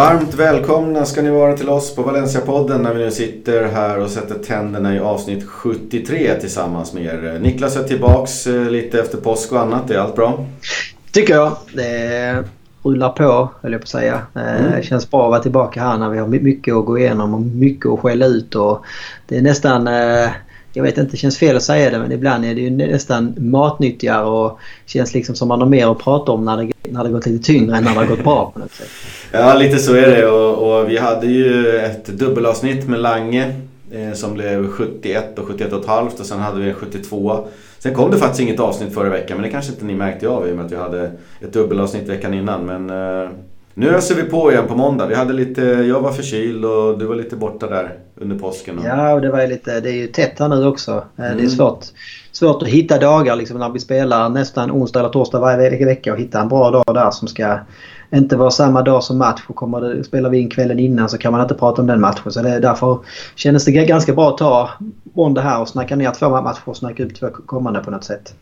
Varmt välkomna ska ni vara till oss på Valencia-podden när vi nu sitter här och sätter tänderna i avsnitt 73 tillsammans med er. Niklas är tillbaks eh, lite efter påsk och annat. Är allt bra? Tycker jag. Det rullar på, höll jag på att säga. Eh, mm. Det känns bra att vara tillbaka här när vi har mycket att gå igenom och mycket att skälla ut. Och det är nästan... Jag vet inte, det känns fel att säga det men ibland är det ju nästan matnyttigare och känns liksom som man har mer att prata om när det, när det gått lite tyngre än när det har gått bra på något sätt. Ja, lite så är det och, och vi hade ju ett dubbelavsnitt med Lange eh, som blev 71 och 71 och halvt och sen hade vi en 72. Sen kom det faktiskt inget avsnitt förra veckan men det kanske inte ni märkte av i och med att vi hade ett dubbelavsnitt veckan innan. Men eh, nu öser vi på igen på måndag. Vi hade lite, jag var förkyld och du var lite borta där under påsken. Och... Ja, och det var lite, det är ju tätt här nu också. Mm. Det är mm. svårt, svårt att hitta dagar liksom när vi spelar nästan onsdag eller torsdag varje vecka och hitta en bra dag där som ska inte vara samma dag som match. Och kommer det, spelar vi in kvällen innan så kan man inte prata om den matchen. Så det, därför kändes det ganska bra att ta måndag här och snacka ner två matcher och snacka upp två kommande på något sätt.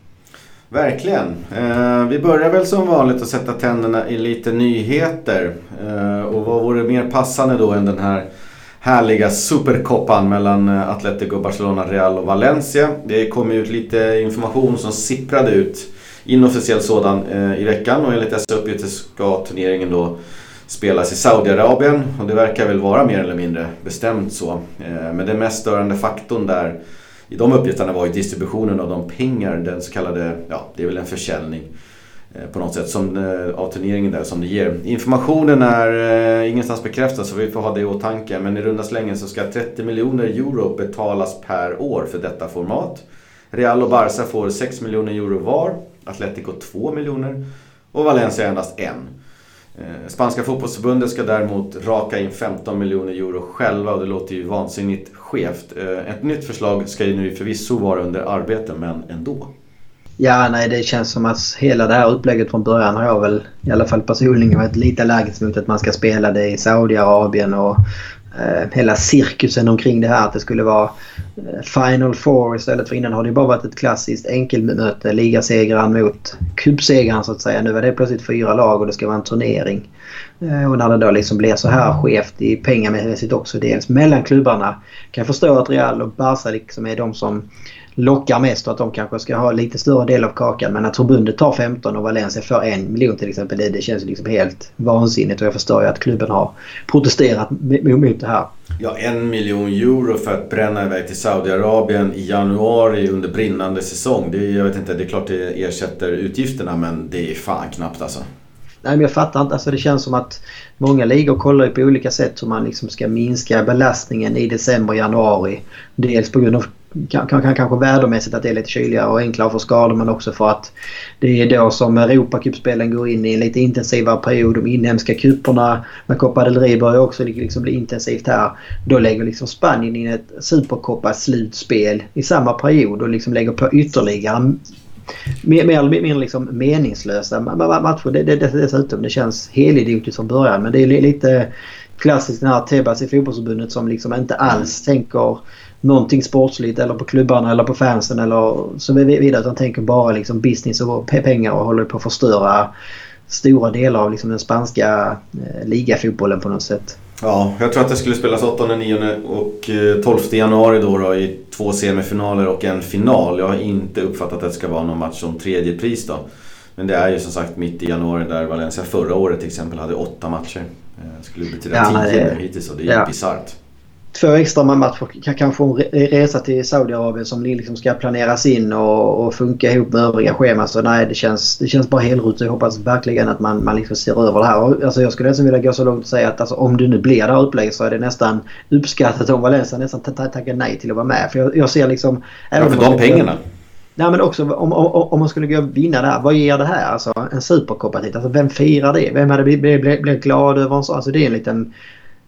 Verkligen. Eh, vi börjar väl som vanligt att sätta tänderna i lite nyheter. Eh, och vad vore mer passande då än den här härliga superkoppan mellan eh, Atletico, Barcelona, Real och Valencia. Det kom ut lite information som sipprade ut, inofficiell sådan, eh, i veckan och enligt dessa uppgifter ska turneringen då spelas i Saudiarabien och det verkar väl vara mer eller mindre bestämt så. Eh, men den mest störande faktorn där i de uppgifterna var ju distributionen av de pengar, den så kallade, ja det är väl en försäljning eh, på något sätt som, eh, av turneringen där som det ger. Informationen är eh, ingenstans bekräftad så vi får ha det i åtanke men i runda slängen så ska 30 miljoner euro betalas per år för detta format. Real och Barca får 6 miljoner euro var, Atletico 2 miljoner och Valencia endast en. Eh, spanska fotbollsförbundet ska däremot raka in 15 miljoner euro själva och det låter ju vansinnigt skevt. Eh, ett nytt förslag ska ju nu förvisso vara under arbete men ändå. Ja, nej det känns som att hela det här upplägget från början har jag väl i alla fall personligen varit lite allergisk mot att man ska spela det i Saudiarabien och Eh, hela cirkusen omkring det här. Att det skulle vara eh, Final Four istället för innan har det bara varit ett klassiskt enkelmöte. Ligasegraren mot cupsegraren så att säga. Nu var det plötsligt fyra lag och det ska vara en turnering. Eh, och när det då liksom blir så här skevt i pengamässigt också dels mellan klubbarna. Kan jag förstå att Real och Barca liksom är de som lockar mest och att de kanske ska ha lite större del av kakan. Men att förbundet tar 15 och Valencia får en miljon till exempel. Det, det känns liksom helt vansinnigt och jag förstår ju att klubben har protesterat mot det här. Ja, en miljon euro för att bränna iväg till Saudiarabien i januari under brinnande säsong. Det, jag vet inte, det är klart det ersätter utgifterna men det är fan knappt alltså. Nej men jag fattar inte. Alltså det känns som att många ligor kollar på olika sätt hur man liksom ska minska belastningen i december, januari. Dels på grund av kan, kan, kanske värdemässigt att det är lite kyligare och enklare för skador men också för att det är då som Europacupspelen går in i en lite intensivare period. De inhemska cuperna med Copa del Rey börjar också liksom, liksom bli intensivt här. Då lägger liksom Spanien in ett Supercopa-slutspel i samma period och liksom lägger på ytterligare mer, mer eller mindre liksom meningslösa matcher. Det, det, dessutom, det känns helidiotiskt från början men det är lite klassiskt den här Tebas i fotbollsförbundet som liksom inte alls tänker någonting sportsligt eller på klubbarna eller på fansen eller så vidare. Utan tänker bara liksom business och pengar och håller på att förstöra stora delar av liksom den spanska eh, ligafotbollen på något sätt. Ja, jag tror att det skulle spelas 8, 9 och 12 eh, januari då, då i två semifinaler och en final. Jag har inte uppfattat att det ska vara någon match om tredje pris då. Men det är ju som sagt mitt i januari där Valencia förra året till exempel hade åtta matcher. Det eh, skulle betyda ja, tio hittills och det är ja. bisarrt två extra matcher, kanske en resa till Saudiarabien som liksom ska planeras in och, och funka ihop med övriga scheman. Så nej, det känns, det känns bara helrut. Jag hoppas verkligen att man, man liksom ser över det här. Alltså, jag skulle nästan vilja gå så långt och säga att alltså, om det nu blir det här upplägget så är det nästan uppskattat om Valencia nästan tackar nej till att vara med. För jag, jag ser liksom... Ja, för de pengarna. Nej men också om, om, om man skulle gå och vinna det här. Vad ger det här? Alltså en superkompatitiv. Alltså vem firar det? Vem hade blivit, blivit, blivit glad över en sån? Alltså det är en liten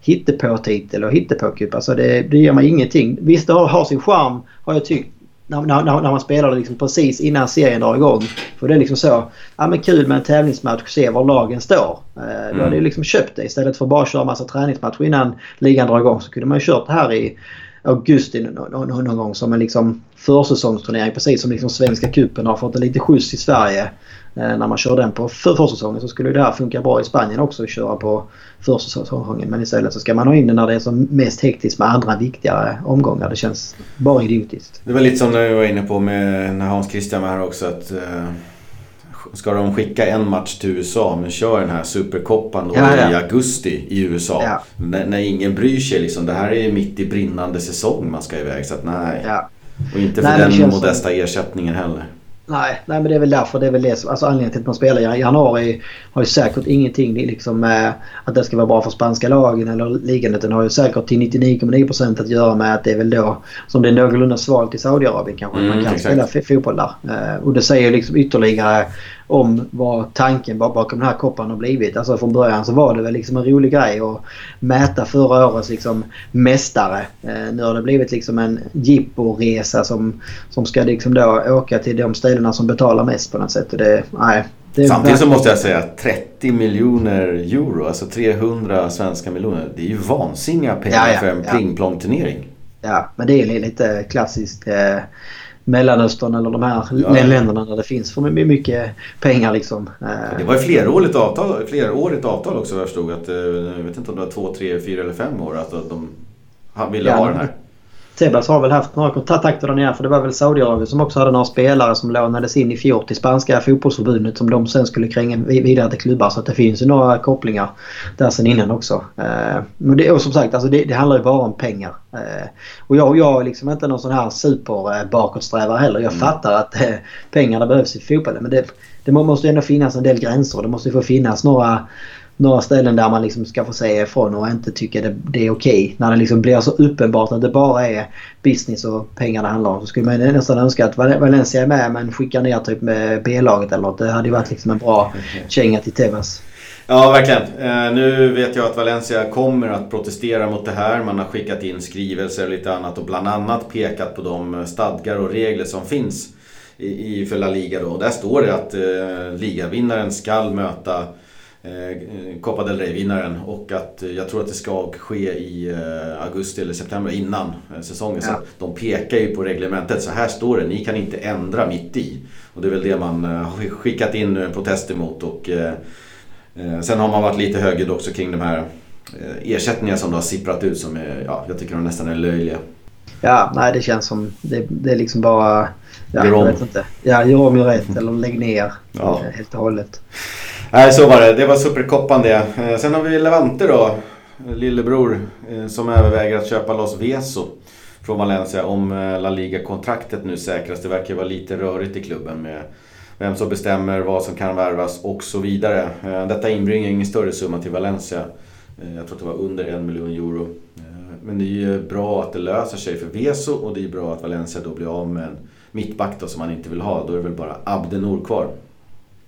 hittepå-titel och hittepå-cup. Alltså det, det ger mig ingenting. Visst det har, har sin charm har jag tyckt. När, när, när man spelar det liksom precis innan serien drar igång. För det är liksom så. Ja men kul med en tävlingsmatch. Se var lagen står. Eh, mm. Då hade jag liksom köpt det. Istället för att bara köra massa träningsmatcher innan ligan drar igång. Så kunde man ju kört det här i augusti någon, någon gång som en liksom försäsongsturnering. Precis som liksom Svenska cupen har fått en lite skjuts i Sverige. Eh, när man kör den på för försäsongen så skulle det här funka bra i Spanien också att köra på försäsongen. Men istället så ska man ha in det när det är som mest hektiskt med andra viktigare omgångar. Det känns bara idiotiskt. Det var lite som vi var inne på med när Hans Christian var här också att eh, Ska de skicka en match till USA men kör den här superkoppan då ja, ja. i augusti i USA. Ja. När, när, ingen bryr sig liksom. Det här är mitt i brinnande säsong man ska iväg. Så att nej. Och inte för nej, den modesta som... ersättningen heller. Nej, nej, men det är väl därför. Det är väl det alltså anledningen till att man spelar i januari har ju säkert ingenting liksom med att det ska vara bra för spanska lagen eller ligan. Den har ju säkert till 99,9% att göra med att det är väl då som det är någorlunda svalt i Saudiarabien kanske. Mm, man kan exakt. spela fotboll där. Uh, och det säger liksom ytterligare om vad tanken bakom den här koppan har blivit. Alltså från början så var det väl liksom en rolig grej att mäta förra årets liksom mästare. Eh, nu har det blivit liksom en jipporesa som, som ska liksom då åka till de ställena som betalar mest på något sätt. Och det, nej, det Samtidigt så måste jag säga att 30 miljoner euro, alltså 300 svenska miljoner. Det är ju vansinniga pengar ja, ja, för en ja. pling-plong-turnering. Ja, men det är lite klassiskt. Eh, Mellanöstern eller de här ja. länderna där det finns för mycket pengar. Liksom. Eh, det var ett flerårigt avtal, flerårigt avtal också jag förstod. Att, eh, jag vet inte om det var två, tre, fyra eller fem år. Att de ville ja, ha den här. Tebas har väl haft några kontakter där nere för det var väl Saudiarabien som också hade några spelare som lånades in i fjol till spanska fotbollsförbundet som de sen skulle kränga vidare till klubbar. Så att det finns ju några kopplingar där sen innan också. Eh, men det, och som sagt, alltså det, det handlar ju bara om pengar. Eh, och jag, jag är liksom inte någon sån här super eh, bakåtsträvare heller. Jag mm. fattar att pengarna behövs i fotbollen men det, det måste ändå finnas en del gränser. Det måste få finnas några några ställen där man liksom ska få säga ifrån och inte tycker det, det är okej. Okay. När det liksom blir så uppenbart att det bara är business och pengar det handlar om så skulle man nästan önska att Valencia är med men skickar ner typ med B-laget eller något. Det hade ju varit liksom en bra känga till Tevas. Ja, verkligen. Eh, nu vet jag att Valencia kommer att protestera mot det här. Man har skickat in skrivelser och lite annat och bland annat pekat på de stadgar och regler som finns i, för La Liga. Då. Och där står det att eh, ligavinnaren skall möta Copa del Rey-vinnaren och att jag tror att det ska ske i eh, augusti eller september innan eh, säsongen. Ja. Så de pekar ju på reglementet. Så här står det, ni kan inte ändra mitt i. Och det är väl det man har skickat in protester mot. Och, sen har man varit lite högljudd också kring de här ersättningarna som har sipprat ut som är, ja, jag tycker de nästan är löjliga. Ja, nej det känns som det, det är liksom bara... Ja, gör om. Jag vet inte. Ja, gör om, gör rätt eller lägg ner ja. helt och hållet. Nej, så var det. Det var Superkoppan det. Eh, sen har vi Levante då. Lillebror eh, som överväger att köpa Los Veso från Valencia om eh, La Liga-kontraktet nu säkras. Det verkar vara lite rörigt i klubben med vem som bestämmer vad som kan värvas och så vidare. Detta inbringar ingen större summa till Valencia. Jag tror att det var under en miljon euro. Men det är ju bra att det löser sig för Veso och det är bra att Valencia då blir av med en mittback då som man inte vill ha. Då är det väl bara Abdenor kvar.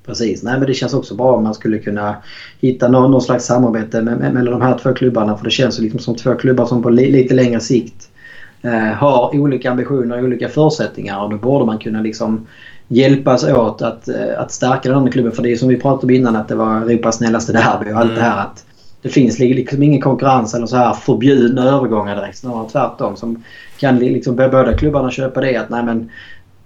Precis. Nej, men det känns också bra om man skulle kunna hitta någon, någon slags samarbete mellan de här två klubbarna. För det känns liksom som två klubbar som på li, lite längre sikt eh, har olika ambitioner och olika förutsättningar. Och då borde man kunna liksom hjälpas åt att, eh, att stärka den andra klubben. För det är som vi pratade om innan att det var Europas snällaste derby och allt mm. det här. att Det finns liksom ingen konkurrens eller så här förbjudna övergångar direkt. Snarare tvärtom. Som kan liksom båda klubbarna köpa det att nej men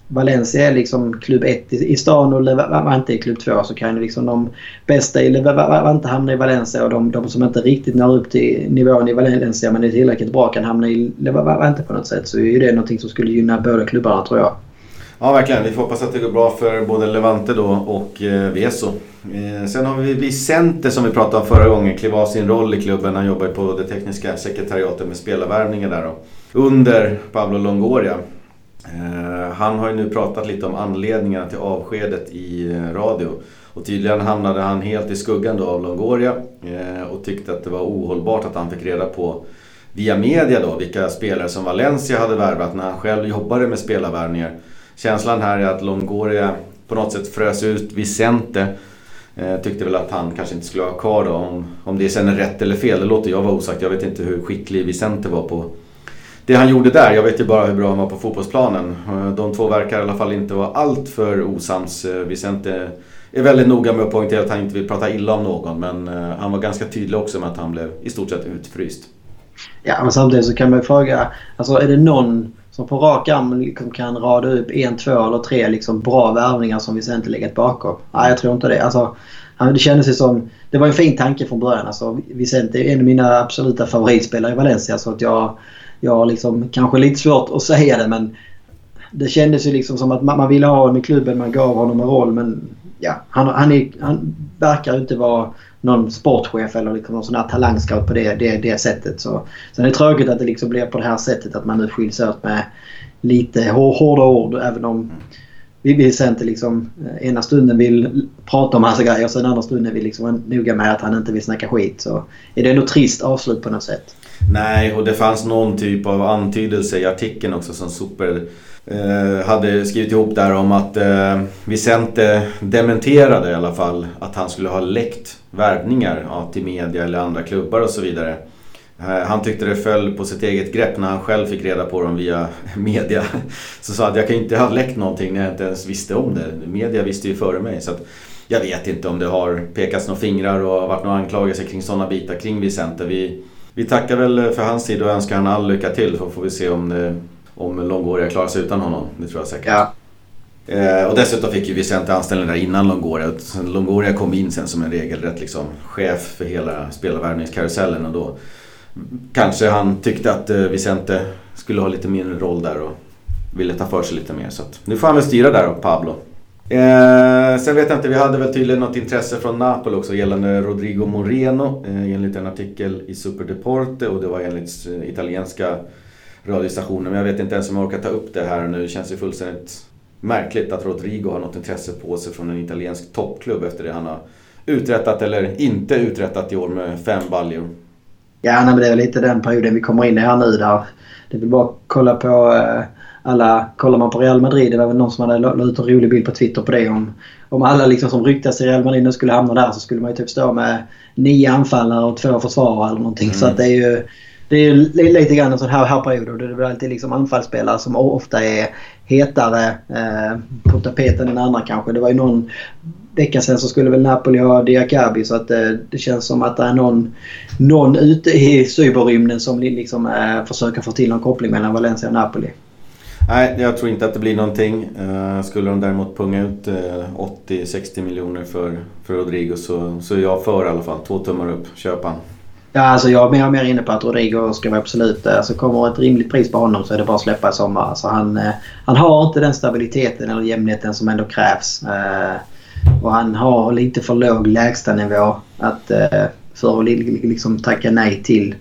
Valencia är liksom klubb 1 i stan och Levante är klubb 2 så kan ju liksom de bästa i Levante hamna i Valencia och de, de som inte riktigt når upp till nivån i Valencia men är tillräckligt bra kan hamna i Levante på något sätt. Så är det någonting som skulle gynna båda klubbarna tror jag. Ja verkligen. Vi får hoppas att det går bra för både Levante då och eh, Veso. Eh, sen har vi Vicente som vi pratade om förra gången. Klev av sin roll i klubben. Han jobbar på det tekniska sekretariatet med spelarvärvningar där. Då. Under Pablo Longoria. Eh, han har ju nu pratat lite om anledningarna till avskedet i eh, radio. Och tydligen hamnade han helt i skuggan då av Longoria eh, och tyckte att det var ohållbart att han fick reda på via media då vilka spelare som Valencia hade värvat när han själv jobbade med spelarvärvningar. Känslan här är att Longoria på något sätt frös ut Vicente. Tyckte väl att han kanske inte skulle vara kvar då. Om, om det sen är rätt eller fel, det låter jag vara osagt. Jag vet inte hur skicklig Vicente var på det han gjorde där, jag vet ju bara hur bra han var på fotbollsplanen. Eh, de två verkar i alla fall inte vara allt för osams. Eh, Vicente är väldigt noga med att poängtera att han inte vill prata illa om någon men eh, han var ganska tydlig också med att han blev i stort sett utfryst. Ja, men samtidigt så kan man ju fråga, alltså är det någon som på rak arm liksom kan rada upp en, två eller tre liksom bra värvningar som Vicente legat bakom? Nej, jag tror inte det. Alltså, det kändes ju som... Det var en fin tanke från början. Alltså, Vicente är en av mina absoluta favoritspelare i Valencia så att jag, jag har liksom kanske lite svårt att säga det men det kändes ju liksom som att man, man ville ha honom i klubben, man gav honom en roll men ja, han, han, är, han verkar inte vara någon sportchef eller liksom någon sån här talangscout på det, det, det sättet. Så, sen är det tråkigt att det liksom blir på det här sättet att man nu skiljs åt med lite hårda ord även om vi vill sen inte liksom eh, ena stunden vill prata om hans grejer och sen andra stunden vill liksom vara noga med att han inte vill snacka skit. Så är det ändå trist avslut på något sätt. Nej, och det fanns någon typ av antydelse i artikeln också som Super eh, hade skrivit ihop där om att eh, Vicente dementerade i alla fall att han skulle ha läckt värvningar ja, till media eller andra klubbar och så vidare. Eh, han tyckte det föll på sitt eget grepp när han själv fick reda på dem via media. Så sa att jag kan inte ha läckt någonting när jag inte ens visste om det. Media visste ju före mig. Så jag vet inte om det har pekats några fingrar och varit några anklagelser kring sådana bitar kring Vicente. Vi, vi tackar väl för hans tid och önskar honom all lycka till så får vi se om, det, om Longoria klarar sig utan honom. Det tror jag säkert. Ja. Eh, och dessutom fick ju Vicente anställning där innan Longoria. Longoria kom in sen som en regelrätt liksom, chef för hela spelarvärvningskarusellen och då kanske han tyckte att eh, Vicente skulle ha lite mindre roll där och ville ta för sig lite mer. Så nu får han väl styra där då, Pablo. Eh, sen vet jag inte, vi hade väl tydligen något intresse från Napoli också gällande Rodrigo Moreno eh, enligt en artikel i Superdeporte och det var enligt eh, italienska radiostationer. Men jag vet inte ens om jag orkar ta upp det här nu. Det känns ju fullständigt märkligt att Rodrigo har något intresse på sig från en italiensk toppklubb efter det han har uträttat eller inte uträttat i år med fem baljor. Ja, nej, men det är väl lite den perioden vi kommer in i här nu där det är väl bara att kolla på eh, alla... Kollar man på Real Madrid, det var väl någon som hade lagt ut en rolig bild på Twitter på det. Om, om alla liksom som ryktas i Real Madrid nu skulle hamna där så skulle man ju typ stå med nio anfallare och två försvarare eller någonting. Mm. Så att det är ju... Det är lite grann en sån här, här period och det är alltid liksom anfallsspelare som ofta är hetare eh, på tapeten än andra kanske. Det var ju någon vecka sedan så skulle väl Napoli ha Diakabi så att det, eh, det känns som att det är någon, någon ute i cyberrymden som liksom äh, försöker få till någon koppling mellan Valencia och Napoli. Nej, jag tror inte att det blir någonting. Eh, skulle de däremot punga ut eh, 80-60 miljoner för, för Rodrigo så, så är jag för i alla fall. Två tummar upp. Köp han. Ja, alltså jag är mer, mer inne på att Rodrigo ska vara absolut... Eh, alltså kommer ett rimligt pris på honom så är det bara att släppa i sommar. Alltså han, han har inte den stabiliteten eller jämnheten som ändå krävs. Och han har lite för låg lägstanivå att, för att liksom tacka nej till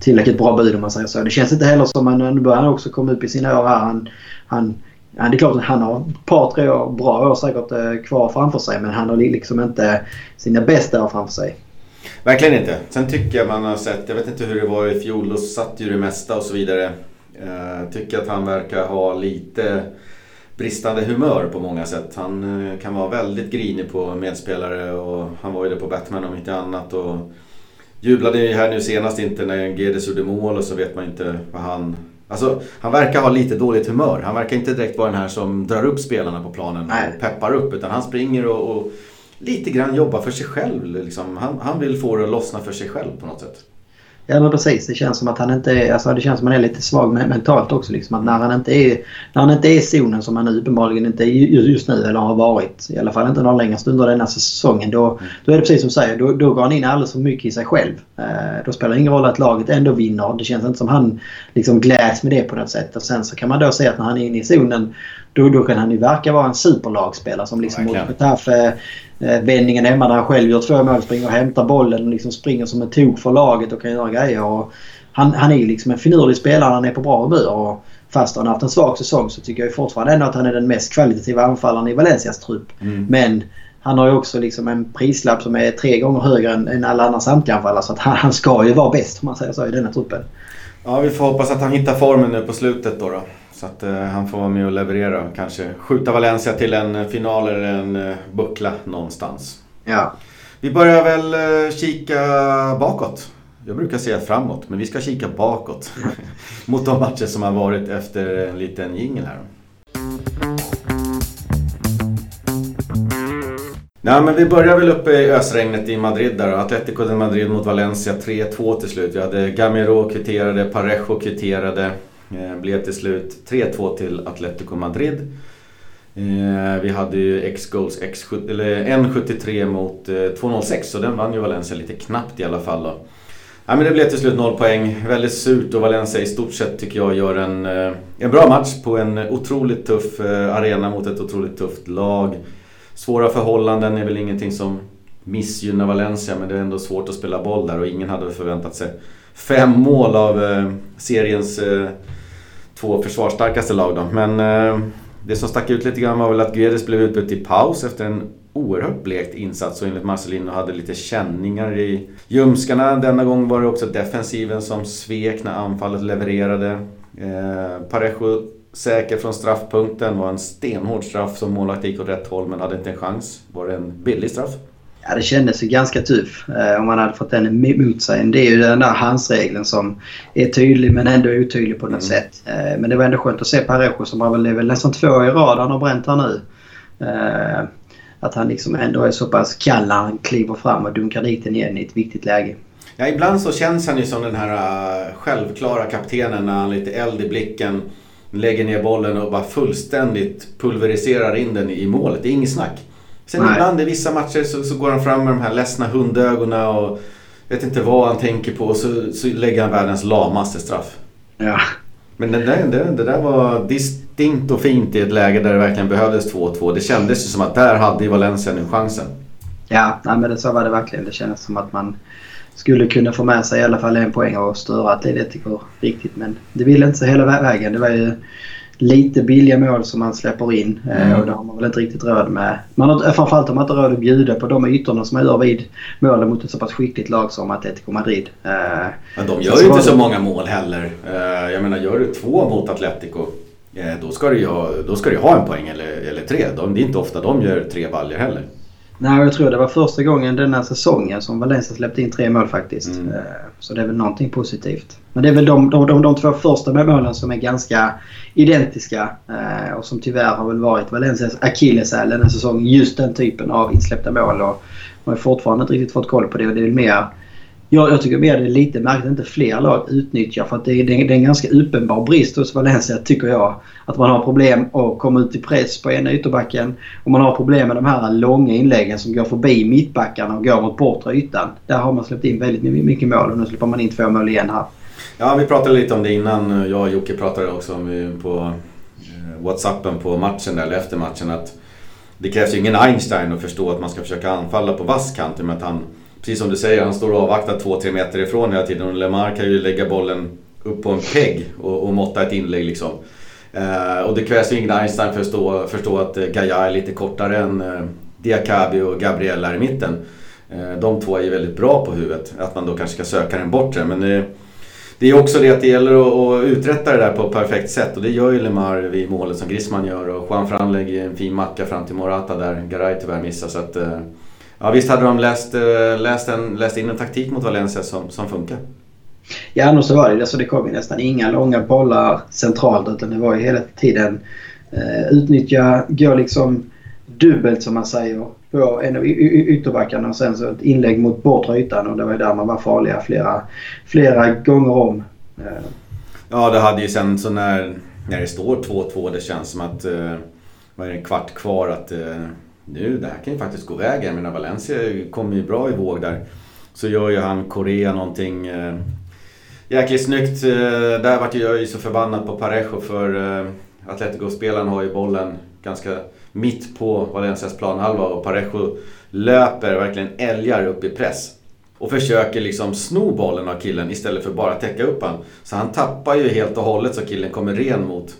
tillräckligt bra bud om man säger så. Det känns inte heller som att nu börjar han också komma upp i sina år här. Han, han, han, det är klart att han har ett par, tre år, bra år säkert eh, kvar framför sig men han har liksom inte sina bästa år framför sig. Verkligen inte. Sen tycker jag man har sett, jag vet inte hur det var i fjol, då satt ju det mesta och så vidare. Jag tycker att han verkar ha lite bristande humör på många sätt. Han eh, kan vara väldigt grinig på medspelare och han var ju det på Batman om inte annat. Och jublade ju här nu senast inte när Gedes gjorde mål och så vet man inte vad han... Alltså, han verkar ha lite dåligt humör. Han verkar inte direkt vara den här som drar upp spelarna på planen Nej. och peppar upp. Utan han springer och, och lite grann jobbar för sig själv. Liksom. Han, han vill få det att lossna för sig själv på något sätt. Ja men precis. Det känns som att han inte är, alltså det känns som att han är lite svag mentalt också. Liksom. Att när han inte är, när han inte är i zonen som han uppenbarligen inte är just nu eller har varit. I alla fall inte några längre stunder denna säsongen. Då, då är det precis som du säger. Då, då går han in alldeles för mycket i sig själv. Eh, då spelar det ingen roll att laget ändå vinner. Det känns inte som han liksom gläds med det på något sätt. Och sen så kan man då se att när han är inne i zonen då, då kan han ju verka vara en superlagspelare som liksom mot Getafe eh, vändningen hemma där han själv gör två mål, springer och hämtar bollen och liksom springer som en tok för laget och kan göra grejer. Och han, han är liksom en finurlig spelare, han är på bra humör. Och fast han har haft en svag säsong så tycker jag fortfarande ändå att han är den mest kvalitativa anfallaren i Valencias trupp. Mm. Men han har ju också liksom en prislapp som är tre gånger högre än, än alla andra samtliga anfallare. Så att han, han ska ju vara bäst om man säger så i denna truppen. Ja, vi får hoppas att han hittar formen nu på slutet då. då. Så att eh, han får vara med och leverera. Kanske skjuta Valencia till en final eller en eh, buckla någonstans. Ja. Vi börjar väl eh, kika bakåt. Jag brukar säga framåt, men vi ska kika bakåt. Mot de matcher som har varit efter en liten jingel här. Nej men vi börjar väl uppe i ösregnet i Madrid där. Atletico de Madrid mot Valencia 3-2 till slut. Vi hade Gamero kvitterade, Parejo kvitterade. Eh, blev till slut 3-2 till Atletico Madrid. Eh, vi hade ju X-Goals X, eller 1-73 mot eh, 2.06 så den vann ju Valencia lite knappt i alla fall då. Ja, men det blev till slut noll poäng. Väldigt surt och Valencia i stort sett tycker jag gör en, en bra match på en otroligt tuff arena mot ett otroligt tufft lag. Svåra förhållanden är väl ingenting som missgynnar Valencia men det är ändå svårt att spela boll där och ingen hade förväntat sig fem mål av seriens två försvarsstarkaste lag då. Men eh, det som stack ut lite grann var väl att Guedes blev utbytt i paus efter en oerhört blekt insats och enligt Marcelino hade lite känningar i ljumskarna. Denna gång var det också defensiven som svek när anfallet levererade. Eh, Parejo säker från straffpunkten. var en stenhård straff som målvakt gick åt rätt håll men hade inte en chans. Var det en billig straff? Ja, det kändes ju ganska tuff eh, om man hade fått den emot sig. Det är ju den där handsregeln som är tydlig men ändå otydlig på något mm. sätt. Eh, men det var ändå skönt att se Parejo som har väl, det är väl nästan två i rad han har bränt här nu. Eh, att han liksom ändå är så pass kall när han kliver fram och dunkar dit den igen i ett viktigt läge. Ja, ibland så känns han ju som den här uh, självklara kaptenen när han lite eld i blicken lägger ner bollen och bara fullständigt pulveriserar in den i målet. Det är inget snack. Sen Nej. ibland i vissa matcher så, så, går han fram med de här ledsna hundögonen och vet inte vad han tänker på och så, så lägger han världens lamaste straff. Ja. Men det där, det, det där var distinkt och fint i ett läge där det verkligen behövdes 2-2. Det kändes ju som att där hade ju Valencia nu chansen. Ja, nej, men det, så var det verkligen. Det kändes som att man skulle kunna få med sig i alla fall en poäng och störa Atletico riktigt. Men det ville inte så hela vägen. Det var ju lite billiga mål som man släpper in eh, mm. och det har man väl inte riktigt råd med. Man har, framförallt har man inte råd att bjuda på de ytorna som man gör vid målen mot ett så pass skickligt lag som Atletico Madrid. Eh, Men de gör ju inte så många mål heller. Eh, jag menar, gör du två mot Atletico då ska du ju ha, då ska du ha en poäng eller, eller tre. det är inte ofta de gör tre baljer heller. Nej, jag tror det var första gången denna säsongen som Valencia släppte in tre mål faktiskt. Mm. Eh, så det är väl någonting positivt. Men det är väl de, de, de, de två första målen som är ganska identiska eh, och som tyvärr har väl varit Valencias akilleshäl den här säsongen. Just den typen av insläppta mål. Och man har fortfarande inte riktigt fått koll på det. Och det är väl mer jag, jag tycker mer det är lite märkligt att inte fler lag utnyttjar för att det är, det är en ganska uppenbar brist hos Valencia tycker jag. Att man har problem att komma ut i press på ena ytterbacken och man har problem med de här långa inläggen som går förbi mittbackarna och går mot bortre ytan. Där har man släppt in väldigt mycket mål och nu släpper man in två mål igen här. Ja, vi pratade lite om det innan. Jag och Jocke pratade också om eh, på eh, Whatsappen på matchen där, eller efter matchen att det krävs ju ingen Einstein att förstå att man ska försöka anfalla på vass kant med att han precis som du säger, han står och avvaktar 2-3 meter ifrån hela tiden och Lemar kan ju lägga bollen upp på en pegg och, och måtta ett inlägg liksom. Eh, och det krävs ju ingen Einstein för att förstå, förstå att eh, Gaia är lite kortare än eh, Diakabi och Gabriel är i mitten. Eh, de två är ju väldigt bra på huvudet. Att man då kanske ska söka den bortre. Men det, det är också det att det gäller att, att uträtta det där på ett perfekt sätt och det gör ju Lemar vid målet som Griezmann gör och Juan Fran lägger en fin macka fram till Morata där Garay tyvärr missar. Så att, eh, Ja visst hade de läst, eh, läst, en, läst in en taktik mot Valencia som, som funkar. Ja, nog så var det. Alltså, det kom ju nästan inga långa bollar centralt utan det var ju hela tiden eh, utnyttja, gå liksom dubbelt som man säger på en av ytterbackarna och sen så ett inlägg mot bortre ytan och det var ju där man var farliga flera, flera gånger om. Eh. Ja, det hade ju sen så när, när det står 2-2 det känns som att eh, vad är det, en kvart kvar att eh, nu, det här kan ju faktiskt gå vägen. Jag menar Valencia kommer ju bra i våg där. Så gör ju han Korea någonting eh, jäkligt snyggt. Eh, där vart jag ju så förbannad på Parejo för eh, Atletico-spelaren har ju bollen ganska mitt på Valencias planhalva och Parejo löper verkligen älgar upp i press. Och försöker liksom sno bollen av killen istället för bara täcka upp han. Så han tappar ju helt och hållet så killen kommer ren mot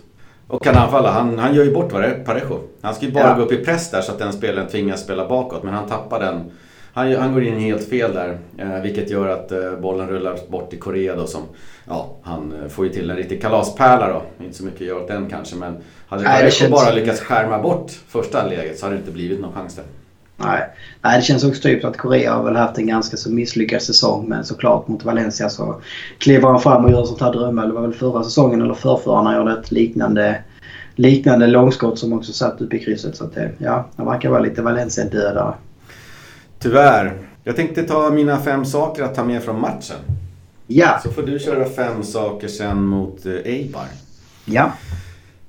och kan anfalla. Han, han gör ju bort Parejo. Han ska ju bara ja. gå upp i press där så att den spelaren tvingas spela bakåt. Men han tappar den. Han, han går in helt fel där. Eh, vilket gör att eh, bollen rullar bort till Korea då som... Ja, han eh, får ju till en riktig kalaspärla då. Inte så mycket att göra åt den kanske men... Hade Parejo bara lyckats skärma bort första läget så hade det inte blivit någon chans där. Nej. Nej, det känns också typ att Korea har väl haft en ganska så misslyckad säsong. Men såklart mot Valencia så kliver han fram och gör sånt här drömmål. Det var väl förra säsongen eller förrförra han gjorde ett liknande, liknande långskott som också satt uppe i krysset. Så att det, ja, han verkar vara lite Valencia-dödare. Tyvärr. Jag tänkte ta mina fem saker att ta med från matchen. Ja. Så får du köra fem saker sen mot eh, Eibar. Ja.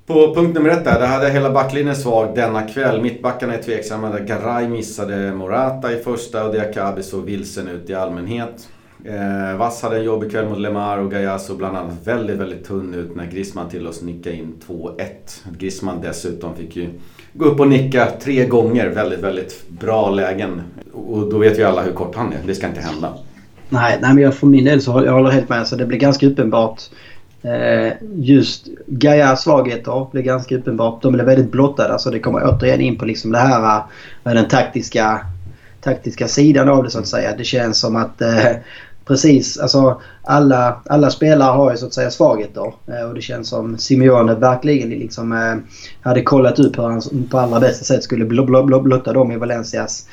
På punkt nummer ett där, där hade hela backlinjen svag denna kväll. Mittbackarna är tveksamma. Där Garay missade Morata i första och Diakabi såg vilsen ut i allmänhet. Eh, Vass hade en jobbig kväll mot Lemar och Gayaso bland annat väldigt, väldigt tunn ut när Grisman till oss nickade in 2-1. Grisman dessutom fick ju gå upp och nicka tre gånger. Väldigt, väldigt bra lägen. Och då vet ju alla hur kort han är. Det ska inte hända. Nej, nej men jag för min del så håller jag håller helt med. Så det blir ganska uppenbart. Eh, just Gaias svagheter blir ganska uppenbart. De blir väldigt blottade. Alltså det kommer återigen in på liksom det här med den taktiska, taktiska sidan av det så att säga. Det känns som att eh, precis, alltså alla, alla spelare har ju så att säga svagheter. Eh, och det känns som Simeone verkligen liksom eh, hade kollat upp hur han på allra bästa sätt skulle bl bl bl blotta dem i Valencias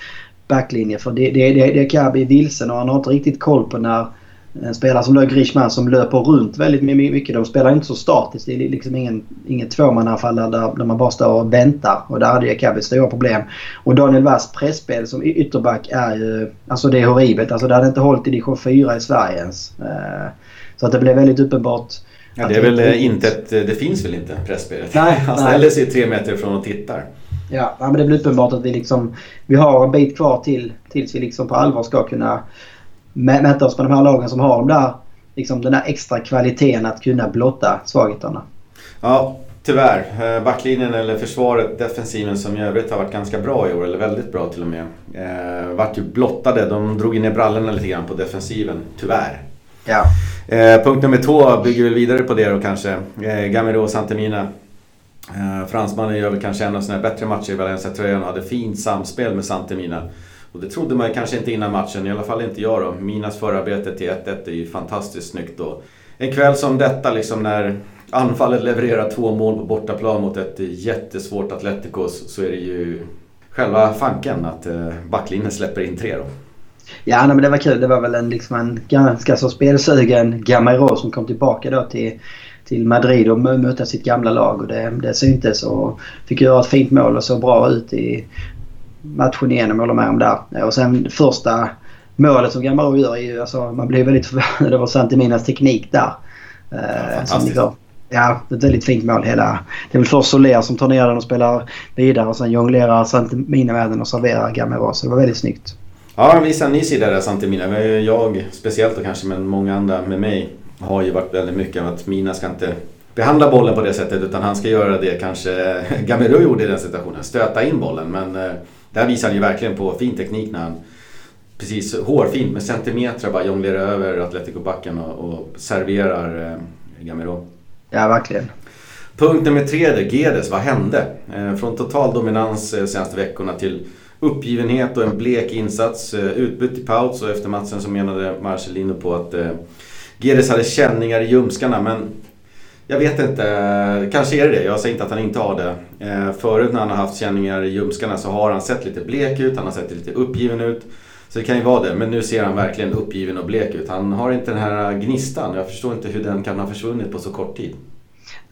backlinje. För det, det, det, det kan bli vilsen och han har inte riktigt koll på när en spelare som Grishman som löper runt väldigt mycket. De spelar inte så statiskt. Det är liksom ingen, inget tvåmannaanfall där, där man bara står och väntar. Och där hade Jakabi stora problem. Och Daniel Wass pressspel som ytterback är ju... Alltså det är horribelt. Alltså det hade inte hållit i division 4 i Sverige ens. Eh, så att det blev väldigt uppenbart. Ja, det är väl inte ett, Det finns väl inte pressspelet? Nej, Han ställer sig tre meter ifrån och tittar. Ja, ja, men det blir uppenbart att vi liksom... Vi har en bit kvar till tills vi liksom på allvar ska kunna oss med de här lagen som har de där, liksom den där extra kvaliteten att kunna blotta svagheterna. Ja, tyvärr. Eh, Backlinjen eller försvaret, defensiven som i övrigt har varit ganska bra i år, eller väldigt bra till och med. Eh, vart ju blottade. De drog in ner brallorna lite grann på defensiven, tyvärr. Ja. Eh, punkt nummer två bygger väl vidare på det då kanske. Eh, Gamero och Santemina. Eh, fransmannen gör väl kanske en av sina bättre matcher i Valencia-tröjan och hade fint samspel med Santemina. Och det trodde man kanske inte innan matchen, i alla fall inte jag då. Minas förarbete till 1-1 är ju fantastiskt snyggt Och En kväll som detta liksom när anfallet levererar två mål på bortaplan mot ett jättesvårt Atletico så är det ju själva fanken att eh, backlinjen släpper in tre då. Ja, nej, men det var kul. Det var väl en, liksom en ganska så spelsugen Gamero som kom tillbaka då till, till Madrid och mötte sitt gamla lag. Och det, det syntes och fick göra ett fint mål och såg bra ut i matchen igen om jag håller med om där. Och sen första målet som Gamero gör är ju, alltså, man blir väldigt förvånad över Santiminas teknik där. Eh, liksom- Ja, ett väldigt fint mål. Hela, det är väl först Soler som tar ner den och spelar vidare och sen jonglerar Santimina med den och serverar Gamero. Så det var väldigt snyggt. Ja, han visar en ny sida där Santemina. Men Jag speciellt och kanske men många andra med mig har ju varit väldigt mycket av att Mina ska inte behandla bollen på det sättet utan han ska göra det kanske Gamero gjorde i den situationen. Stöta in bollen men eh, där visar han ju verkligen på fin teknik när han precis hårfint med centimeter bara jonglerar över Atletico-backen och, och serverar eh, Gamero. Ja, verkligen. Punkt nummer tre där, Gedes, vad hände? Eh, från total dominans eh, senaste veckorna till uppgivenhet och en blek insats. Eh, utbytt i paus och efter matchen så menade Marcelino på att eh, Gedes hade känningar i ljumskarna men jag vet inte, kanske är det det. Jag säger inte att han inte har det. Eh, förut när han har haft känningar i ljumskarna så har han sett lite blek ut, han har sett lite uppgiven ut. Så det kan ju vara det, men nu ser han verkligen uppgiven och blek ut. Han har inte den här gnistan. Jag förstår inte hur den kan ha försvunnit på så kort tid.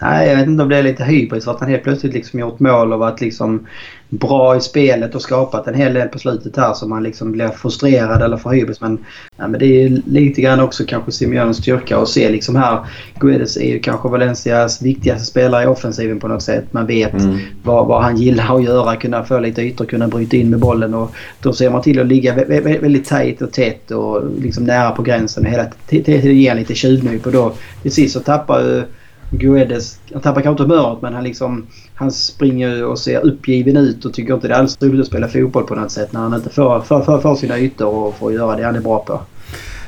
Nej, jag vet inte om det är lite hybris att han helt plötsligt liksom gjort mål och varit liksom bra i spelet och skapat en hel del på slutet här så man liksom blir frustrerad eller för hybris. Men, ja, men det är ju lite grann också kanske Simeones styrka att se liksom här. Guedes är ju kanske Valencias viktigaste spelare i offensiven på något sätt. Man vet Mm. vad, vad han gillar att göra. Kunna få lite ytor, kunna bryta in med bollen. Och då ser man till att ligga vä- vä- väldigt tajt och tätt och liksom nära på gränsen. och Hela tiden ge lite tjuvnyp och då till sist så tappar ju Guedes, han tappar kanske inte humöret men han liksom han springer och ser uppgiven ut och tycker inte det är alls roligt att spela fotboll på något sätt när han inte får, får, får, får sina ytor och får göra det han är bra på.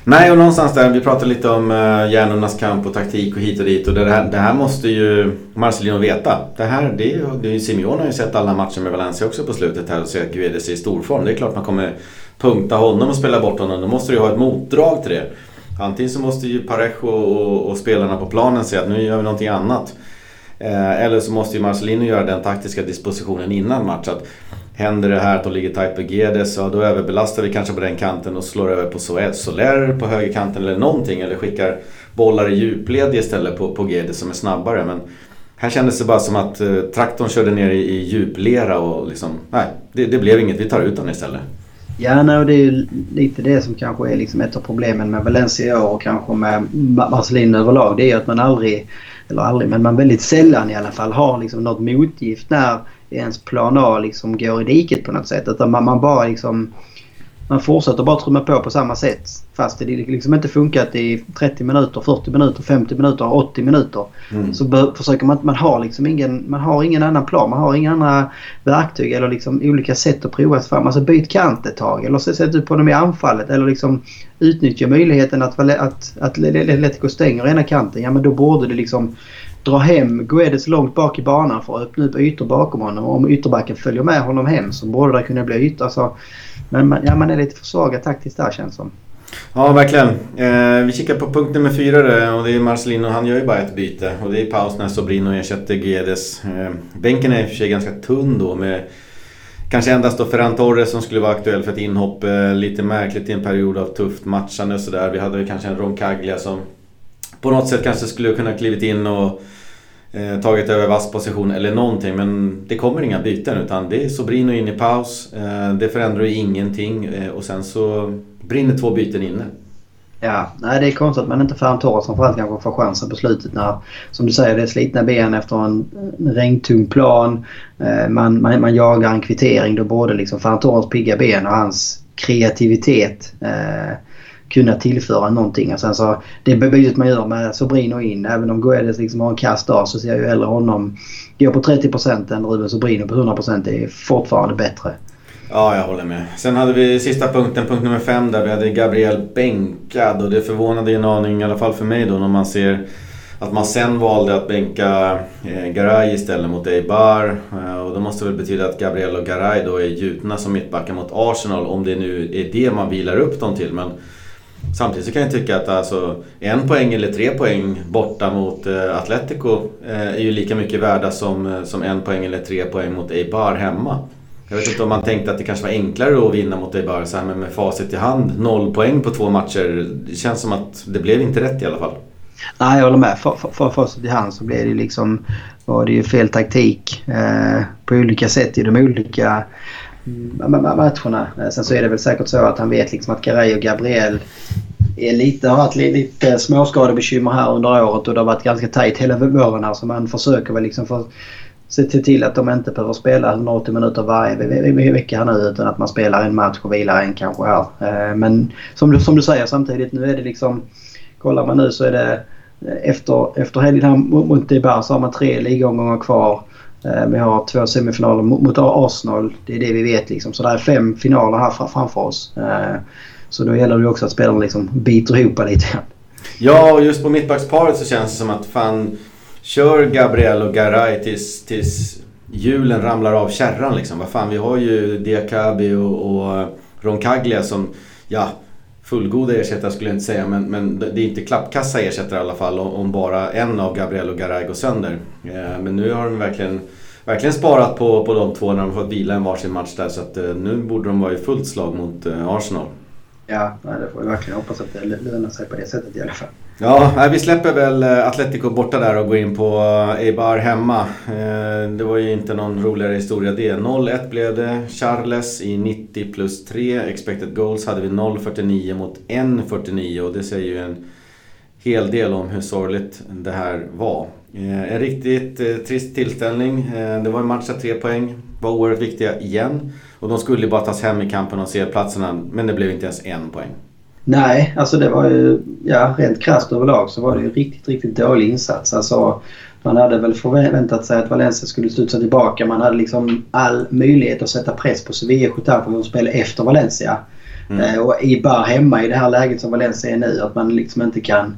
Nej, och någonstans där, vi pratade lite om uh, hjärnornas kamp och taktik och hit och dit. Och det här, det här måste ju Marcelino veta. Det här, det är det är Simeone har ju sett alla matcher med Valencia också på slutet här och ser att Guedes är i storform. Det är klart man kommer punkta honom och spela bort honom. Då måste du ju ha ett motdrag till det. Antingen så måste ju Parejo och, och spelarna på planen säga att nu gör vi någonting annat. Eh, eller så måste ju Marcelino göra den taktiska dispositionen innan match. Att händer det här att de ligger tajt på Gedes, så då överbelastar vi kanske på den kanten och slår över på Soler på högerkanten eller någonting. Eller skickar bollar i djupled istället på, på Gedes som är snabbare. Men här kändes det bara som att eh, traktorn körde ner i, i djuplera och liksom, nej, det, det blev inget. Vi tar ut den istället. Ja, nej, och det är ju lite det som kanske är liksom ett av problemen med Valencia i år och kanske med Marcelin överlag. Det är att man aldrig, eller aldrig, men man väldigt sällan i alla fall har liksom något motgift när ens plan A liksom går i diket på något sätt. Utan man, man bara liksom man fortsätter bara trumma på på samma sätt. Fast det liksom inte funkat i 30 minuter, 40 minuter, 50 minuter, 80 minuter. Mm. Så försöker man, man har liksom ingen, man har ingen annan plan. Man har inga andra verktyg eller liksom olika sätt att prova sig fram. Alltså byt kant ett tag eller sätt upp honom i anfallet eller liksom utnyttja möjligheten att, att, att Atletico stänger ena kanten. Ja men då borde det liksom dra hem Guedes långt bak i banan för att öppna upp ytor bakom honom. Och om ytterbacken följer med honom hem så borde det kunna bli ytor. Alltså, men man, ja, man är lite för svaga taktiskt där känns som. Ja, verkligen. Eh, vi kikar på punkt nummer fyra där, och det är Marcelino. Han gör ju bara ett byte och det är paus när Sobrino ersätter Guedes. Eh, bänken är i och för sig ganska tunn då med Kanske endast då Ferran Torres som skulle vara aktuell för ett inhopp. Eh, lite märkligt i en period av tufft matchande och sådär. Vi hade kanske en Roncaglia som på något sätt kanske skulle kunna klivit in och eh, tagit över vass position eller någonting. Men det kommer inga byten utan det är Sobrino in i paus. Eh, det förändrar ju ingenting eh, och sen så brinner två byten inne. Ja, nej det är konstigt att man inte får Torres framförallt kanske får chansen på slutet när, som du säger, det är slitna ben efter en, regntung plan. Eh, man, man, man jagar en kvittering. Då både liksom Ferran Torres pigga ben och hans kreativitet eh, kunna tillföra någonting. Och sen så, det bytet man gör med Sobrino in, även om Guedes liksom har en kast dag så ser jag ju hellre honom gå på 30% än Ruben Sobrino på 100%. Det är fortfarande bättre. Ja, jag håller med. Sen hade vi sista punkten, punkt nummer fem där vi hade Gabriel bänkad och det förvånade en aning, i alla fall för mig då, när man ser att man sen valde att bänka eh, Garay istället mot Eibar. Eh, och det måste väl betyda att Gabriel och Garay då är gjutna som mittbackar mot Arsenal om det nu är det man vilar upp dem till. Men Samtidigt så kan jag tycka att alltså, en poäng eller tre poäng borta mot eh, Atletico eh, är ju lika mycket värda som, eh, som en poäng eller tre poäng mot Eibar hemma. Jag vet inte om man tänkte att det kanske var enklare att vinna mot Eibar så här, men med facit i hand, noll poäng på två matcher. Det känns som att det blev inte rätt i alla fall. Nej, jag håller med. För, för, för facit i hand så blev det liksom var det ju fel taktik eh, på olika sätt i de olika Mm. matcherna. Eh, sen så är det väl säkert så att han vet liksom att Garay och Gabriel är lite, har haft lite småskadebekymmer här under året och det har varit ganska tajt hela våren här så man försöker väl liksom få se till att de inte behöver spela 180 minuter varje vecka här nu utan att man spelar en match och vilar en kanske här. Eh, men som du, som du säger samtidigt nu är det liksom Kollar man nu så är det eh, efter, efter helgen här mot Debar så har man tre ligomgångar kvar. Eh, vi har två semifinaler mot Arsenal. Det är det vi vet. Liksom. Så det är fem finaler här framför oss. Eh, så då gäller det också att spelarna liksom biter ihop lite grann. Ja, och just på mittbacksparet så känns det som att fan... Kör Gabriel och Garay tills, tills hjulen ramlar av kärran liksom. Vad fan, vi har ju Diakabi och, och Roncaglia som... Ja, fullgoda ersättare skulle jag inte säga men, men det är inte klappkassa ersättare i alla fall om bara en av Gabriel och Garay går sönder. Eh, men nu har de verkligen, verkligen sparat på, på de två när de fått vila en varsin match där så att eh, nu borde de vara i fullt slag mot eh, Arsenal. Ja, det får vi verkligen hoppas att det lönar sig på det sättet i alla fall. Ja, vi släpper väl eh, Atletico borta där och går in på eh, Eibar hemma. Eh, det var ju inte någon roligare historia det. 0-1 blev det. Charles i 90 plus 3. Expected goals hade vi 0-49 mot 1-49 och det säger ju en hel del om hur sorgligt det här var. En riktigt trist tillställning. Det var en match av tre poäng var oerhört viktiga igen. Och de skulle bara tas hem i kampen om C-platserna men det blev inte ens en poäng. Nej, alltså det var ju ja, rent krasst överlag så var det ju riktigt, riktigt dålig insats. Alltså, man hade väl förväntat sig att Valencia skulle studsa tillbaka. Man hade liksom all möjlighet att sätta press på Sevilla Getafe och spela efter Valencia. Mm. Eh, och i bara hemma i det här läget som Valencia är nu. Att man liksom inte kan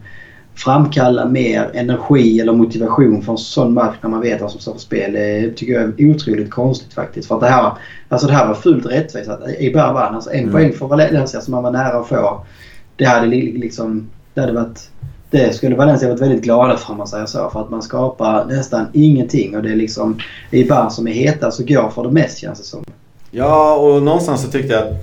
framkalla mer energi eller motivation för en sån match när man vet vad som står på spel. Det tycker jag är otroligt konstigt faktiskt. För att det här, alltså det här var fullt rättvist. Eibar vann. Alltså en mm. poäng för Valencia som man var nära att få. Det hade liksom... Det hade varit... Det skulle Valencia varit väldigt glada för om man säger så. För att man skapar nästan ingenting och det är liksom Eibar som är hetast och går för det mest känns det som. Ja, och någonstans så tyckte jag att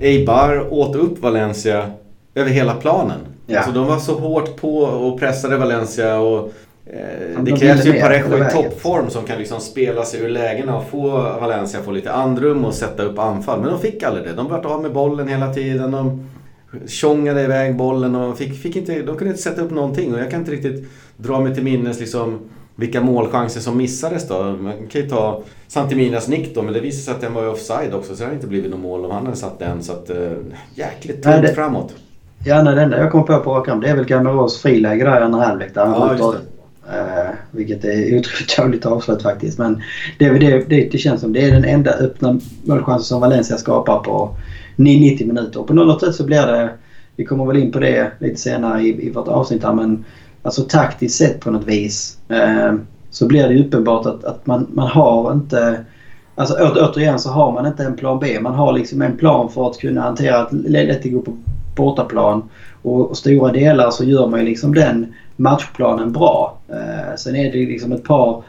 Eibar åt upp Valencia över hela planen. Ja. Alltså de var så hårt på och pressade Valencia och Eh, det krävs ju Parejo i toppform som kan liksom spela sig ur lägena och få Valencia få lite andrum och sätta upp anfall. Men de fick aldrig det. De vart av med bollen hela tiden. De tjongade iväg bollen och fick, fick inte, de kunde inte sätta upp någonting. Och jag kan inte riktigt dra mig till minnes liksom vilka målchanser som missades då. Man kan ju ta Santiminas nick då, men det visade sig att den var offside också. Så det hade inte blivit något mål om han hade satt den. Så att, äh, jäkligt tunt det... framåt. Ja, nej, det enda jag kom på på rak det är väl Gamaros friläge där i andra halvlek. Där han ja, Uh, vilket är otroligt dåligt avslut faktiskt. Men det, det, det, det känns som det är den enda öppna målchansen som Valencia skapar på 90 minuter. På något sätt så blir det, vi kommer väl in på det lite senare i, i vårt avsnitt här, men alltså taktiskt sett på något vis uh, så blir det uppenbart att, att man, man har inte Alltså återigen så har man inte en plan B. Man har liksom en plan för att kunna hantera att Letigo på bortaplan. Och, och stora delar så gör man ju liksom den matchplanen bra. Eh, sen är det liksom ett par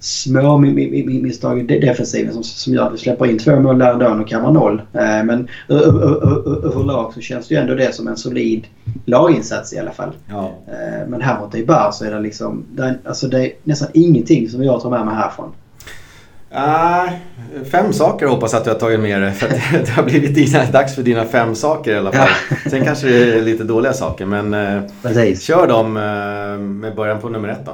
små misstag i defensiven som, som gör att vi släpper in två mål där ändå och kan vara noll. Eh, men överlag så känns det ju ändå det som en solid laginsats i alla fall. Ja. Eh, men här mot Eibar så är det liksom... Det är, alltså det är nästan ingenting som jag tar med mig härifrån. Uh, fem saker hoppas att du har tagit med dig. För det har blivit dina, dags för dina fem saker i alla fall. Ja. Sen kanske det är lite dåliga saker men uh, kör dem uh, med början på nummer ett då.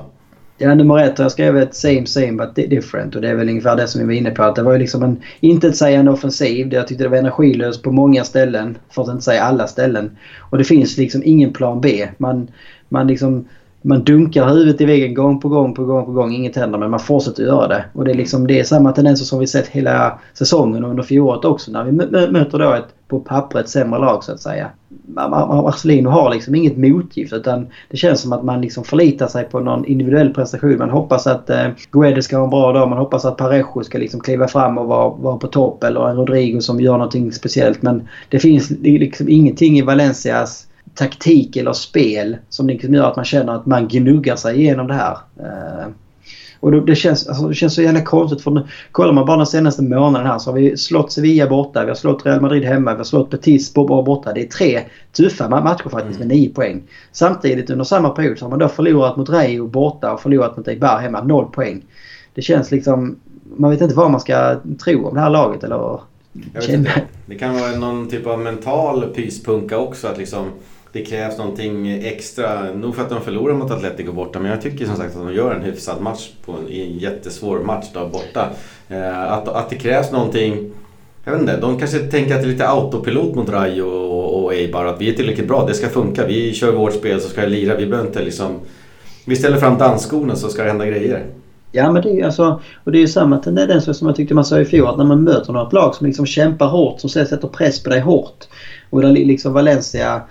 Ja, nummer ett har jag skrivit same same but different och det är väl ungefär det som vi var inne på. Att det var ju liksom en intetsägande offensiv. Jag tyckte det var energilöst på många ställen. För att inte säga alla ställen. Och det finns liksom ingen plan B. Man, man liksom man dunkar huvudet i väggen gång på gång på gång på gång. Inget händer men man fortsätter göra det. Och det är, liksom, det är samma tendenser som vi sett hela säsongen och under fjolåret också när vi möter då ett på pappret sämre lag så att säga. Marcelino har liksom inget motgift utan det känns som att man liksom förlitar sig på någon individuell prestation. Man hoppas att eh, Guedes ska ha en bra dag. Man hoppas att Parejo ska liksom kliva fram och vara, vara på topp eller en Rodrigo som gör någonting speciellt. Men det finns liksom ingenting i Valencias taktik eller spel som liksom gör att man känner att man gnuggar sig igenom det här. Eh, och det, känns, alltså det känns så jävla konstigt för nu, kollar man bara den senaste månaden här så har vi slått Sevilla borta, vi har slått Real Madrid hemma, vi har slått Betis borta. Det är tre tuffa matcher faktiskt med nio poäng. Samtidigt under samma period så har man då förlorat mot Rayo borta och förlorat mot Eibar hemma, noll poäng. Det känns liksom... Man vet inte vad man ska tro om det här laget eller... Jag vet inte. Det kan vara någon typ av mental pyspunka också att liksom det krävs någonting extra. Nog för att de förlorar mot Atletico borta, men jag tycker som sagt att de gör en hyfsad match på en, i en jättesvår match då borta. Eh, att, att det krävs någonting jag vet inte, de kanske tänker att det är lite autopilot mot Rayo och, och Eibar. Att vi är tillräckligt bra, det ska funka. Vi kör vårt spel så ska det lira. Vi behöver inte liksom... Vi ställer fram dansskorna så ska det hända grejer. Ja men det är ju alltså, och det är ju samma tendens som jag tyckte man sa i fjol att när man möter något lag som liksom kämpar hårt, som sätter press på dig hårt. Och där liksom Valencia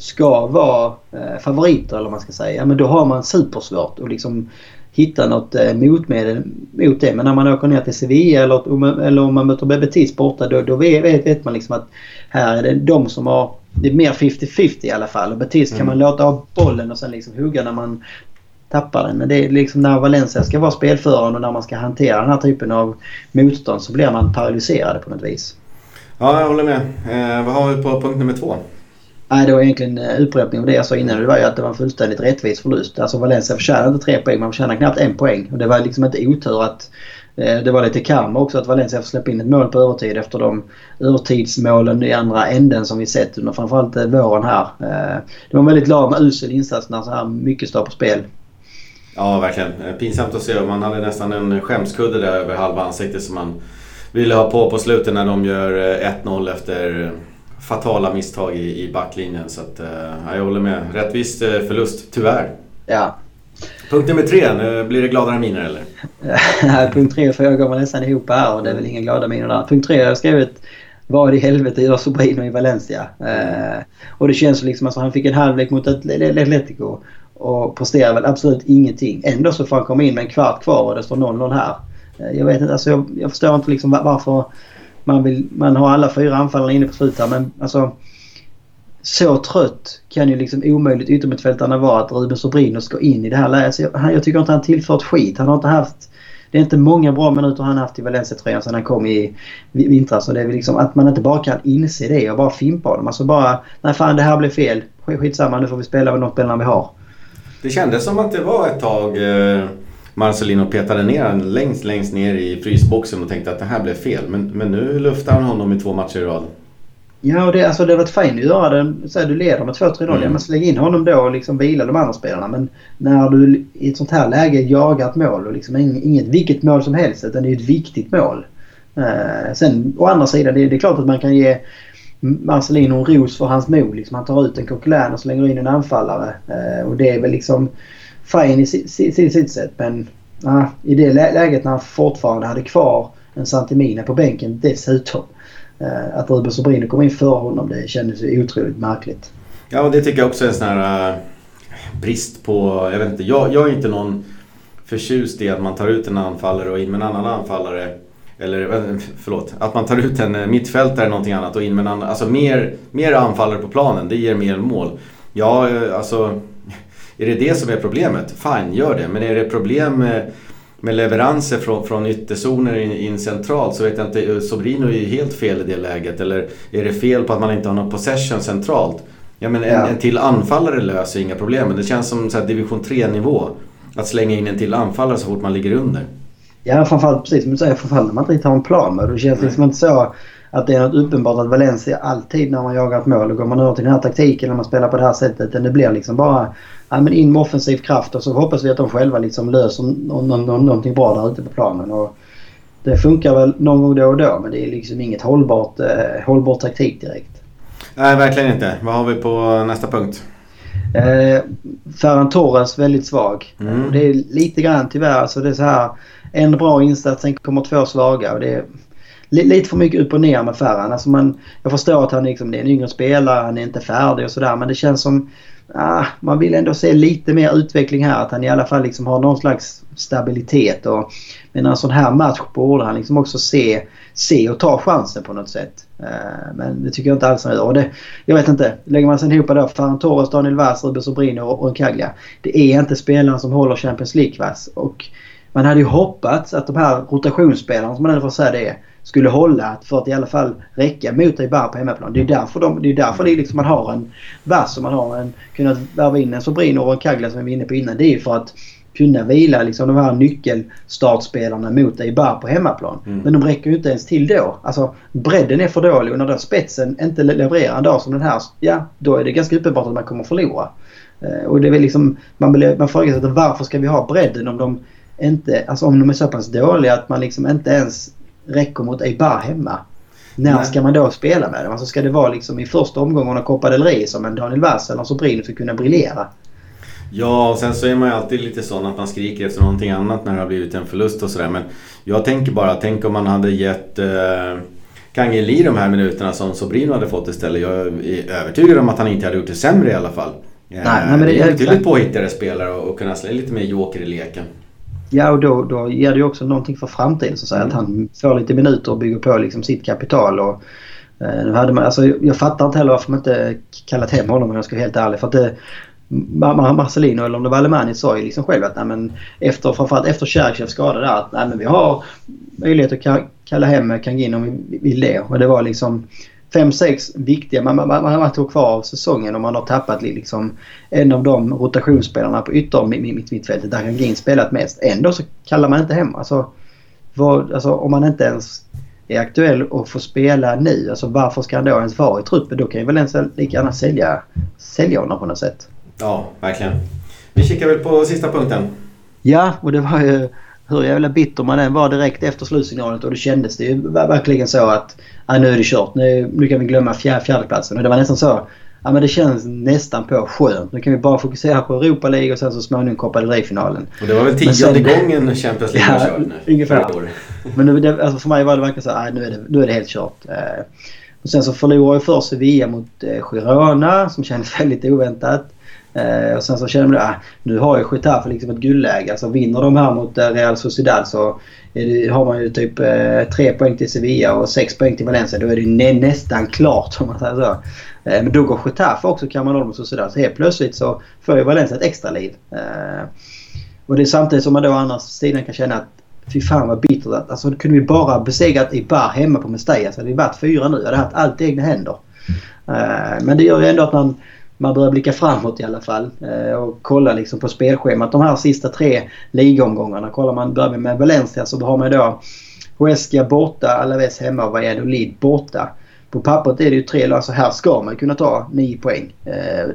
ska vara eh, favoriter eller vad man ska säga. Men då har man supersvårt att liksom hitta något eh, motmedel mot det. Men när man åker ner till Sevilla eller, eller om man möter Bebetis borta då, då vet, vet man liksom att här är det de som har det är mer 50-50 i alla fall. Och Betis mm. kan man låta av bollen och sen liksom hugga när man tappar den. Men det är liksom när Valencia ska vara spelförande och när man ska hantera den här typen av motstånd så blir man paralyserade på något vis. Ja, jag håller med. Eh, vad har vi på punkt nummer två? Nej, det var egentligen eh, upprepning av det jag sa innan. Det var ju att det var en fullständigt rättvis förlust. Alltså Valencia förtjänade inte tre poäng, man förtjänade knappt en poäng. Och det var liksom inte otur att eh, det var lite karma också att Valencia får släppa in ett mål på övertid efter de övertidsmålen i andra änden som vi sett under framförallt eh, våren här. Eh, det var en väldigt lam usel insats när så här mycket står på spel. Ja, verkligen. Pinsamt att se. Man hade nästan en skämskudde där över halva ansiktet som man ville ha på på slutet när de gör 1-0 efter fatala misstag i, i backlinjen. Så att, uh, jag håller med. Rättvis uh, förlust, tyvärr. Ja. Punkt nummer tre, nu blir det gladare miner eller? Punkt tre och fyra går nästan ihop här och det är väl inga glada miner där. Punkt tre har jag skrivit vad i helvete gör Sobrino i Valencia? Uh, och det känns liksom att han fick en halvlek mot Atletico och presterar väl absolut ingenting. Ändå så får han komma in med en kvart kvar och det står 0-0 här. Jag vet inte, alltså jag, jag förstår inte liksom varför man, vill, man har alla fyra anfallarna inne på slutet men alltså så trött kan ju liksom omöjligt yttermittfältarna vara att Ruben Sobrino ska in i det här läget. Jag, jag tycker inte han tillfört skit. Han har inte haft... Det är inte många bra minuter han haft i Valencia-tröjan sedan han kom i vintras. Så det är väl liksom att man inte bara kan inse det och bara fimpa honom. Alltså bara... Nej fan det här blev fel. Skitsamma nu får vi spela med de spelarna vi har. Det kändes som att det var ett tag eh, Marcelino petade ner honom längst, längst ner i frysboxen och tänkte att det här blev fel. Men, men nu luftar han honom i två matcher i rad. Ja, och det, alltså, det har varit fint att göra det. Så här, du leder med 2-3-0. Mm. Ja, men släng in honom då och liksom vila de andra spelarna. Men när du i ett sånt här läge jagar ett mål och liksom inget vilket mål som helst utan det är ett viktigt mål. Eh, sen å andra sidan, det, det, är klart att man kan ge Marcelino en ros för hans mod. Liksom, han tar ut en Coquelin och slänger in en anfallare. Eh, och det är väl liksom fine i sitt sätt. Men uh, i det läget när han fortfarande hade kvar en Santimina på bänken dessutom. Eh, att Ruben Sobrino kom in för honom det kändes ju otroligt märkligt. Ja och det tycker jag också är en sån här äh, brist på... Jag vet inte, jag, jag är inte någon förtjust i att man tar ut en anfallare och in med en annan anfallare. Eller eh, förlåt, att man tar ut en eh, mittfältare eller någonting annat och in med en annan. Alltså mer, mer anfallare på planen, det ger mer mål. Ja, alltså är det det som är problemet? Fine, gör det. Men är det problem med, med leveranser från, från ytterzoner in, in centralt så vet jag inte. Sobrino är ju helt fel i det läget. Eller är det fel på att man inte har någon possession centralt? Ja men en, ja. en till anfallare löser inga problem. Men det känns som så division 3 nivå. Att slänga in en till anfallare så fort man ligger under. Ja framförallt precis som du säger, framförallt när man inte riktigt har en plan. Det känns liksom inte så att det är något uppenbart att Valencia alltid när man jagar ett mål och går man över till den här taktiken när man spelar på det här sättet. Det blir liksom bara ja, men in med offensiv kraft och så hoppas vi att de själva liksom löser någonting bra där ute på planen. Och det funkar väl någon gång då och då men det är liksom inget hållbart, eh, hållbar taktik direkt. Nej, verkligen inte. Vad har vi på nästa punkt? Eh, Ferran Torres väldigt svag. Mm. Och det är lite grann tyvärr. Alltså det är så här, en bra insats, sen kommer två svaga. Och det är lite för mycket upp och ner med Ferran. Alltså man, jag förstår att han liksom, det är en yngre spelare, han är inte färdig och sådär. Men det känns som ah, man vill ändå se lite mer utveckling här. Att han i alla fall liksom har någon slags stabilitet. Och, men en sån här match borde han liksom också se, se och ta chansen på något sätt. Uh, men det tycker jag inte alls han gör. det, jag vet inte. Lägger man sen ihop då Ferran Torres, Daniel Vaz, Ruben Sobrino och, och Det är inte spelarna som håller Champions League-klass. Man hade ju hoppats att de här rotationsspelarna, som man ändå får säga det är, skulle hålla för att i alla fall räcka mot Eibar på hemmaplan. Det är därför, de, det är därför det liksom man har en vass och man har en, kunnat värva in en Sobrino och en Kagla som vi var inne på innan. Det är för att kunna vila liksom de här nyckelstartspelarna mot Eibar på hemmaplan. Mm. Men de räcker ju inte ens till då. Alltså bredden är för dålig och när då spetsen inte levererar en dag som den här, ja då är det ganska uppenbart att man kommer förlora. Eh, och det är liksom, man, man frågar sig varför ska vi ha bredden om de inte, alltså om de är så pass dåliga att man liksom inte ens räcker mot Eibar hemma. När Nej. ska man då spela med dem? Alltså ska det vara liksom i första omgången av Copa del Rey som en Daniel Vass eller Sobrino ska kunna briljera? Ja, och sen så är man ju alltid lite sån att man skriker efter någonting annat när det har blivit en förlust och sådär. Men jag tänker bara, tänk om man hade gett eh, Kangeli de här minuterna som Sobrino hade fått istället. Jag är övertygad om att han inte hade gjort det sämre i alla fall. Nej, nej, men det, det är betydligt påhittigare spelare och kunna slå lite mer joker i leken. Ja, och då, då ger det också någonting för framtiden. Så att, säga, mm. att han får lite minuter och bygger på liksom sitt kapital. Och, eh, nu hade man, alltså, jag fattar inte heller varför man inte kallat hem honom om jag ska vara helt ärlig. För att det, Marcelino eller om det var Alemani sa ju liksom själv att nej, men efter, framförallt efter Cherchevs skada där att nej, men vi har möjlighet att kalla hem Kangin om vi vill det. Och det var liksom fem, sex viktiga man, man, man har kvar av säsongen och man har tappat liksom en av de rotationsspelarna på ytter mitt, mittfältet där Gin spelat mest. Ändå så kallar man inte hem. Alltså, vad, alltså om man inte ens är aktuell och får spela nu. Alltså varför ska han då ens vara i truppen? Då kan ju väl ens lika gärna sälja, sälja honom på något sätt. Ja, verkligen. Vi kikar väl på sista punkten. Ja, och det var ju hur jävla bitter man än var direkt efter slutsignalet och det kändes det ju verkligen så att ah, nu är det kört. Nu, nu kan vi glömma fjär, fjärdeplatsen. Och det var nästan så. Ja men det känns nästan på skönt. Nu kan vi bara fokusera på Europa League och sen så småningom Copa del Rey-finalen. Och det var väl tionde gången Champions League ja, kört nu? ungefär. Men nu, det, alltså för mig var det verkligen så att nu, är det, nu är det helt kört. Eh, och sen så förlorade jag först Sevilla mot eh, Girona som kändes väldigt oväntat. Eh, och sen så känner man att ah, nu har ju Getafe liksom ett guldläge. Alltså vinner de här mot eh, Real Sociedad så det, har man ju typ eh, tre poäng till Sevilla och sex poäng till Valencia. Då är det nä, nästan klart om man säger så. Eh, men då går Getafe också kan mot Sociedad. Så helt plötsligt så får ju Valencia ett extra liv. Eh, och det är samtidigt som man då å andra sidan kan känna att Fy fan vad bittert. Alltså kunde vi bara besegrat Ibar hemma på Mestalla så hade vi varit fyra nu. Jag hade haft allt i egna händer. Eh, men det gör ju ändå att man man börjar blicka framåt i alla fall eh, och kolla liksom på spelschemat de här sista tre ligomgångarna. Kollar man, börjar med Valencia så har man då Huesca borta, Alaves hemma och Valladolid borta. På pappret är det ju tre lag, så här ska man kunna ta nio poäng.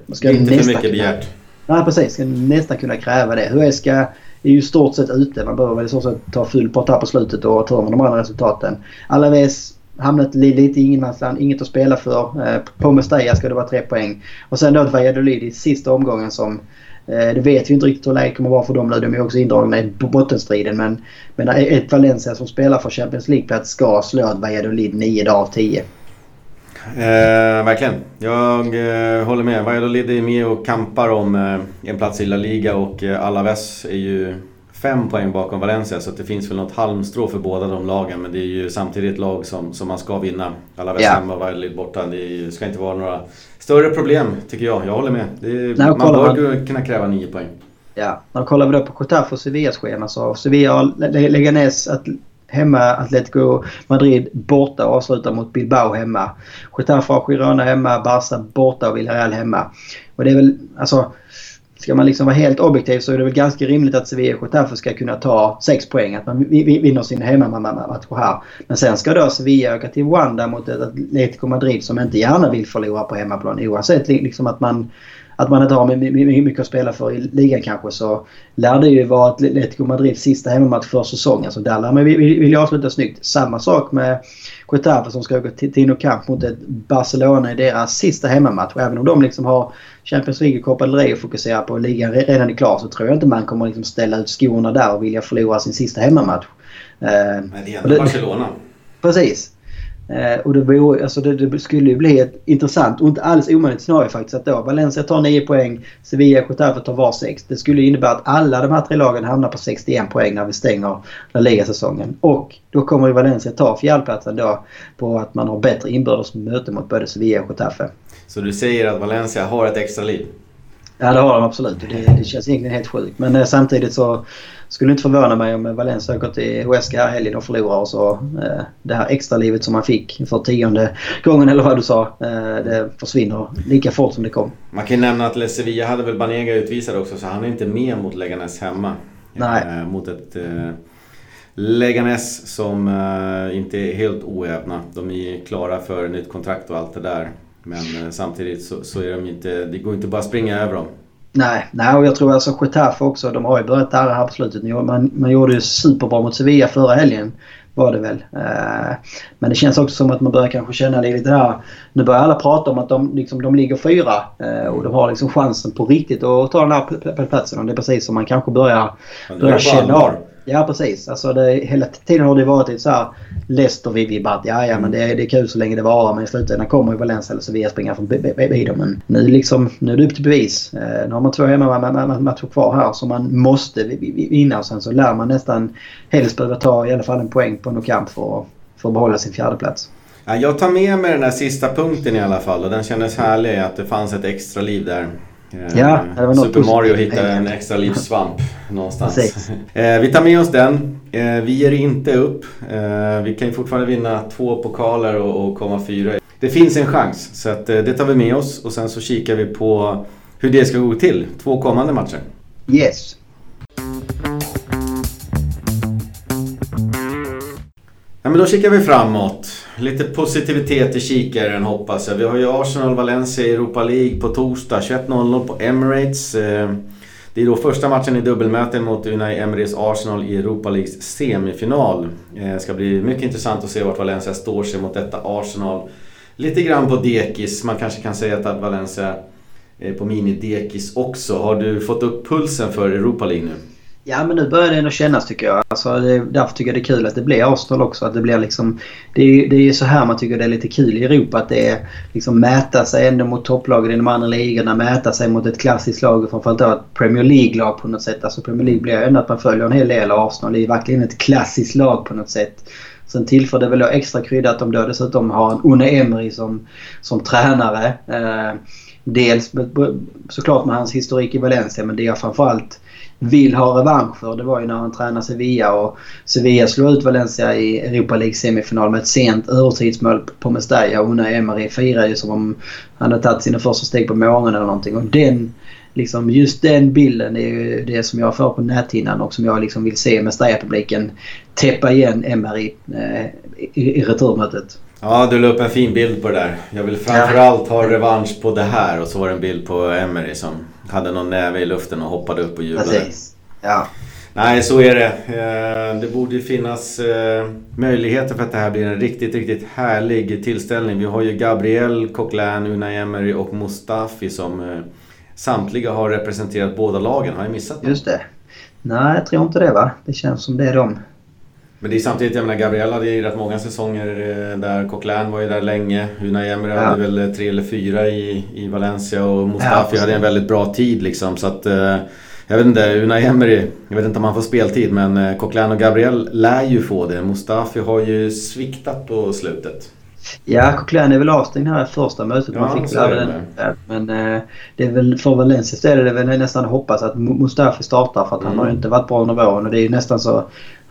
Man ska inte för mycket begärt. Nej precis, ska nästan kunna kräva det. Huesca är ju stort sett ute. Man behöver väl så att ta full pott här på slutet och ta med de andra resultaten. Alaves hamnat lite i ingenmansland, inget att spela för. Eh, på Mestalla ska det vara tre poäng. Och sen då ett Valladolid i sista omgången som eh, det vet vi inte riktigt hur läget kommer att vara för dem nu. De är också indragna i bottenstriden. Men, men ett Valencia som spelar för Champions League-plats ska slå ett Valladolid 9 dagar av 10. Eh, verkligen. Jag eh, håller med. Valladolid är med och kampar om eh, en plats i La Liga och eh, Alaves är ju fem poäng bakom Valencia så det finns väl något halmstrå för båda de lagen. Men det är ju samtidigt ett lag som, som man ska vinna. Alaves yeah. hemma Valladolid borta. Det ska inte vara några större problem tycker jag. Jag håller med. Är, man bör man... kunna kräva nio poäng. Ja, när kollar vi då på Getafe och Sevillas schema så Sevilla har Leganes hemma, Atletico Madrid borta och avslutar mot Bilbao hemma. Getafe har Girona hemma, Barca borta och Villarreal hemma. Och det är väl, alltså Ska man liksom vara helt objektiv så är det väl ganska rimligt att Sevilla och Getafe ska kunna ta 6 poäng. Att man vinner sin hemmamatch här. Men sen ska då Sevilla åka till Wanda mot ett Atletico Madrid som inte gärna vill förlora på hemmaplan. Oavsett liksom att man att man inte har mycket att spela för i ligan kanske så lär det ju vara Atletico Madrids sista hemmamatch för säsongen. Så där lär man vilja avsluta snyggt. Samma sak med Getafe som ska gå till Tino Camp mot ett Barcelona i deras sista hemmamatch. Och även om de liksom har Champions League och Copa del Rey och fokuserar på ligan redan är klar så tror jag inte man kommer liksom ställa ut skorna där och vilja förlora sin sista hemmamatch. Men det är ändå Barcelona. Precis. Eh, och det, vore, alltså det, det, skulle ju bli ett intressant och inte alls omöjligt scenario faktiskt att då Valencia tar 9 poäng, Sevilla och Getafe tar var 6. Det skulle innebära att alla de här tre lagen hamnar på 61 poäng när vi stänger La Liga-säsongen. Och då kommer ju Valencia ta fjärdeplatsen då på att man har bättre inbördes möte mot både Sevilla och Getafe. Så du säger att Valencia har ett extra liv? Ja det har de absolut. Det, det känns egentligen helt sjukt. Men eh, samtidigt så skulle inte förvåna mig om Valencia åker till Huesca här helgen och förlorar och så eh, det här extra livet som man fick för tionde gången eller vad du sa. Eh, det försvinner lika fort som det kom. Man kan ju nämna att Sevilla hade väl Banega utvisad också så han är inte med mot Leganes hemma. Nej. Eh, mot ett eh, Leganes som eh, inte är helt oävna. De är klara för nytt kontrakt och allt det där. Men eh, samtidigt så, så, är de inte, det går inte bara att springa över dem. Nej, nej och jag tror alltså Getafe också. De har ju börjat darra här på slutet. Man, man gjorde ju superbra mot Sevilla förra helgen. Var det väl. Eh, men det känns också som att man börjar kanske känna lite där. Nu börjar alla prata om att de, liksom, de ligger fyra. Eh, och de har liksom chansen på riktigt att ta den här platsen. Och det är precis som man kanske börjar, börjar känna av. Ja precis. Alltså det, hela tiden har det varit lite så här Leicester vibbat. Ja ja men det, det är kul så länge det varar men i slutändan kommer ju Valencia eller Sevilla springa förbi dem. Men nu, liksom, nu är det upp till bevis. Eh, nu har man två hemmamatcher kvar här som man måste vinna och sen så lär man nästan helst behöva ta i alla fall en poäng på någon kamp för, för att behålla sin fjärde plats. Ja, jag tar med mig den här sista punkten i alla fall och den kändes härlig att det fanns ett extra liv där. Eh, ja, det var något Super Mario hittade en extra livssvamp någonstans. Eh, vi tar med oss den. Eh, vi ger inte upp. Vi kan ju fortfarande vinna två pokaler och komma fyra. Det finns en chans, så att det tar vi med oss och sen så kikar vi på hur det ska gå till. Två kommande matcher. Yes. Ja, men då kikar vi framåt. Lite positivitet i kikaren hoppas jag. Vi har ju Arsenal-Valencia i Europa League på torsdag 21.00 på Emirates. Eh, det är då första matchen i dubbelmöten mot Unai Emerys Arsenal i Europa Leagues semifinal. Det ska bli mycket intressant att se vart Valencia står sig mot detta Arsenal. Lite grann på dekis. Man kanske kan säga att Valencia är på mini-dekis också. Har du fått upp pulsen för Europa League nu? Ja men nu börjar det ändå kännas tycker jag. Alltså, det, därför tycker jag det är kul att det blir Arsenal också. Att det blir liksom, det är, det är så här man tycker det är lite kul i Europa. Att det är liksom mäta sig ändå mot topplagen i de andra ligorna. Mäta sig mot ett klassiskt lag. och Framförallt då ett Premier League-lag på något sätt. Alltså Premier League blir ändå att man följer en hel del av Arsenal. Det är verkligen ett klassiskt lag på något sätt. Sen tillför det väl då extra krydda att de då dessutom har en Une Emery som, som tränare. Eh, dels såklart med hans historik i Valencia men det är framförallt vill ha revansch för det var ju när han tränade Sevilla och Sevilla slog ut Valencia i Europa League semifinal med ett sent övertidsmål på Mestalla och Unai Emery firade ju som om han hade tagit sina första steg på månen eller någonting. Och den, liksom, just den bilden är ju det som jag får på näthinnan och som jag liksom vill se Mestalla-publiken täppa igen Emery eh, i, i returmötet. Ja, du la upp en fin bild på det där. Jag vill framförallt ha revansch på det här och så var det en bild på Emery som hade någon näve i luften och hoppade upp och jublade. Precis. Ja. Nej, så är det. Eh, det borde finnas eh, möjligheter för att det här blir en riktigt, riktigt härlig tillställning. Vi har ju Gabriel, Coquelin, Unai Emery och Mustafi som eh, samtliga har representerat båda lagen. Har jag missat något? Just det. Nej, jag tror inte det va. Det känns som det är de. Men det är samtidigt, jag menar Gabriel hade ju rätt många säsonger där. Coquelin var ju där länge. Unai Emery ja. hade väl tre eller fyra i, i Valencia och Mustafi ja, hade en väldigt bra tid liksom. Så att, eh, jag vet inte, Unai Emery, jag vet inte om han får speltid men eh, Coquelin och Gabriel lär ju få det. Mustafi har ju sviktat på slutet. Ja, Coquelin är väl avstängd här i första mötet. Ja, man fick väl den. Men eh, det är väl för Valencias del är det väl nästan hoppas att Mustafi startar för att mm. han har ju inte varit bra under våren. Och det är ju nästan så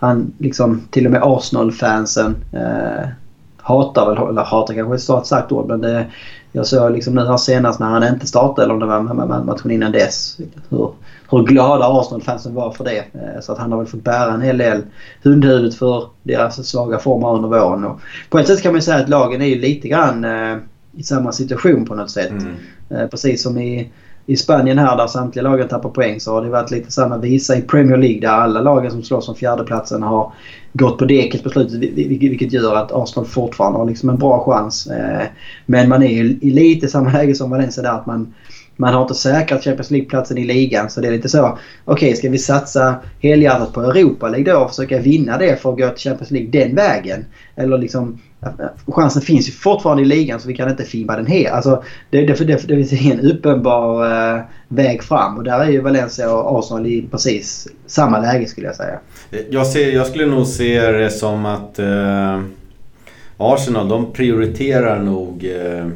han liksom till och med Arsenal-fansen eh, hatar väl, eller hatar kanske är ett sagt ord men det, jag såg liksom nu här senast när han inte startade eller om det var matchen innan dess hur, hur glada Arsenal-fansen var för det. Eh, så att han har väl fått bära en hel del hundhuvudet för deras svaga form under våren. Och på ett sätt kan man säga att lagen är ju lite grann eh, i samma situation på något sätt. Mm. Eh, precis som i i Spanien här där samtliga lagen tappar poäng så har det varit lite samma visa i Premier League där alla lagen som slåss om fjärdeplatsen har gått på deket på slutet vilket gör att Arsenal fortfarande har liksom en bra chans. Eh, men man är i lite samma läge som Valencia där att man man har inte säkrat Champions League-platsen i ligan så det är lite så. Okej, okay, ska vi satsa helhjärtat på Europa League då och försöka vinna det för att gå till Champions League den vägen? Eller liksom chansen finns ju fortfarande i ligan så vi kan inte fimpa den helt. Alltså, det, det, det, det finns en uppenbar eh, väg fram och där är ju Valencia och Arsenal i precis samma läge skulle jag säga. Jag, ser, jag skulle nog se det som att eh, Arsenal de prioriterar nog eh,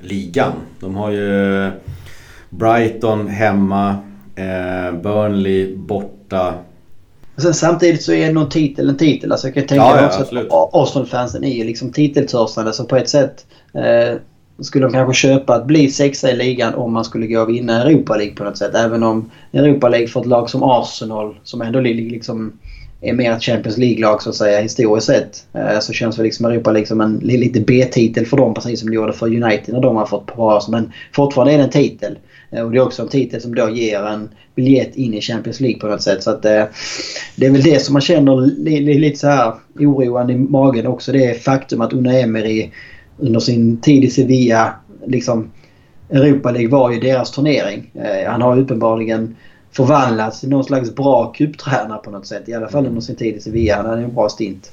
ligan. De har ju eh, Brighton hemma, eh, Burnley borta. Och sen samtidigt så är någon titel en titel. Alltså jag kan tänka mig ja, också absolut. att Arsenal-fansen är liksom titeltörstande. Så på ett sätt eh, skulle de kanske köpa att bli sexa i ligan om man skulle gå och vinna Europa League på något sätt. Även om Europa League för ett lag som Arsenal som ändå liksom är mer ett Champions League-lag så att säga historiskt sett. Eh, så känns väl liksom Europa League som en lite B-titel för dem precis som det gjorde för United när de har fått på Men fortfarande är det en titel. Eh, och det är också en titel som då ger en biljett in i Champions League på något sätt. Så att, eh, det är väl det som man känner lite så här oroande i magen också. Det faktum att Una Emery under sin tid i Sevilla liksom Europa League var ju deras turnering. Han har uppenbarligen förvandlats till någon slags bra cuptränare på något sätt. I alla fall under sin tid i Sevilla. Han hade en bra stint.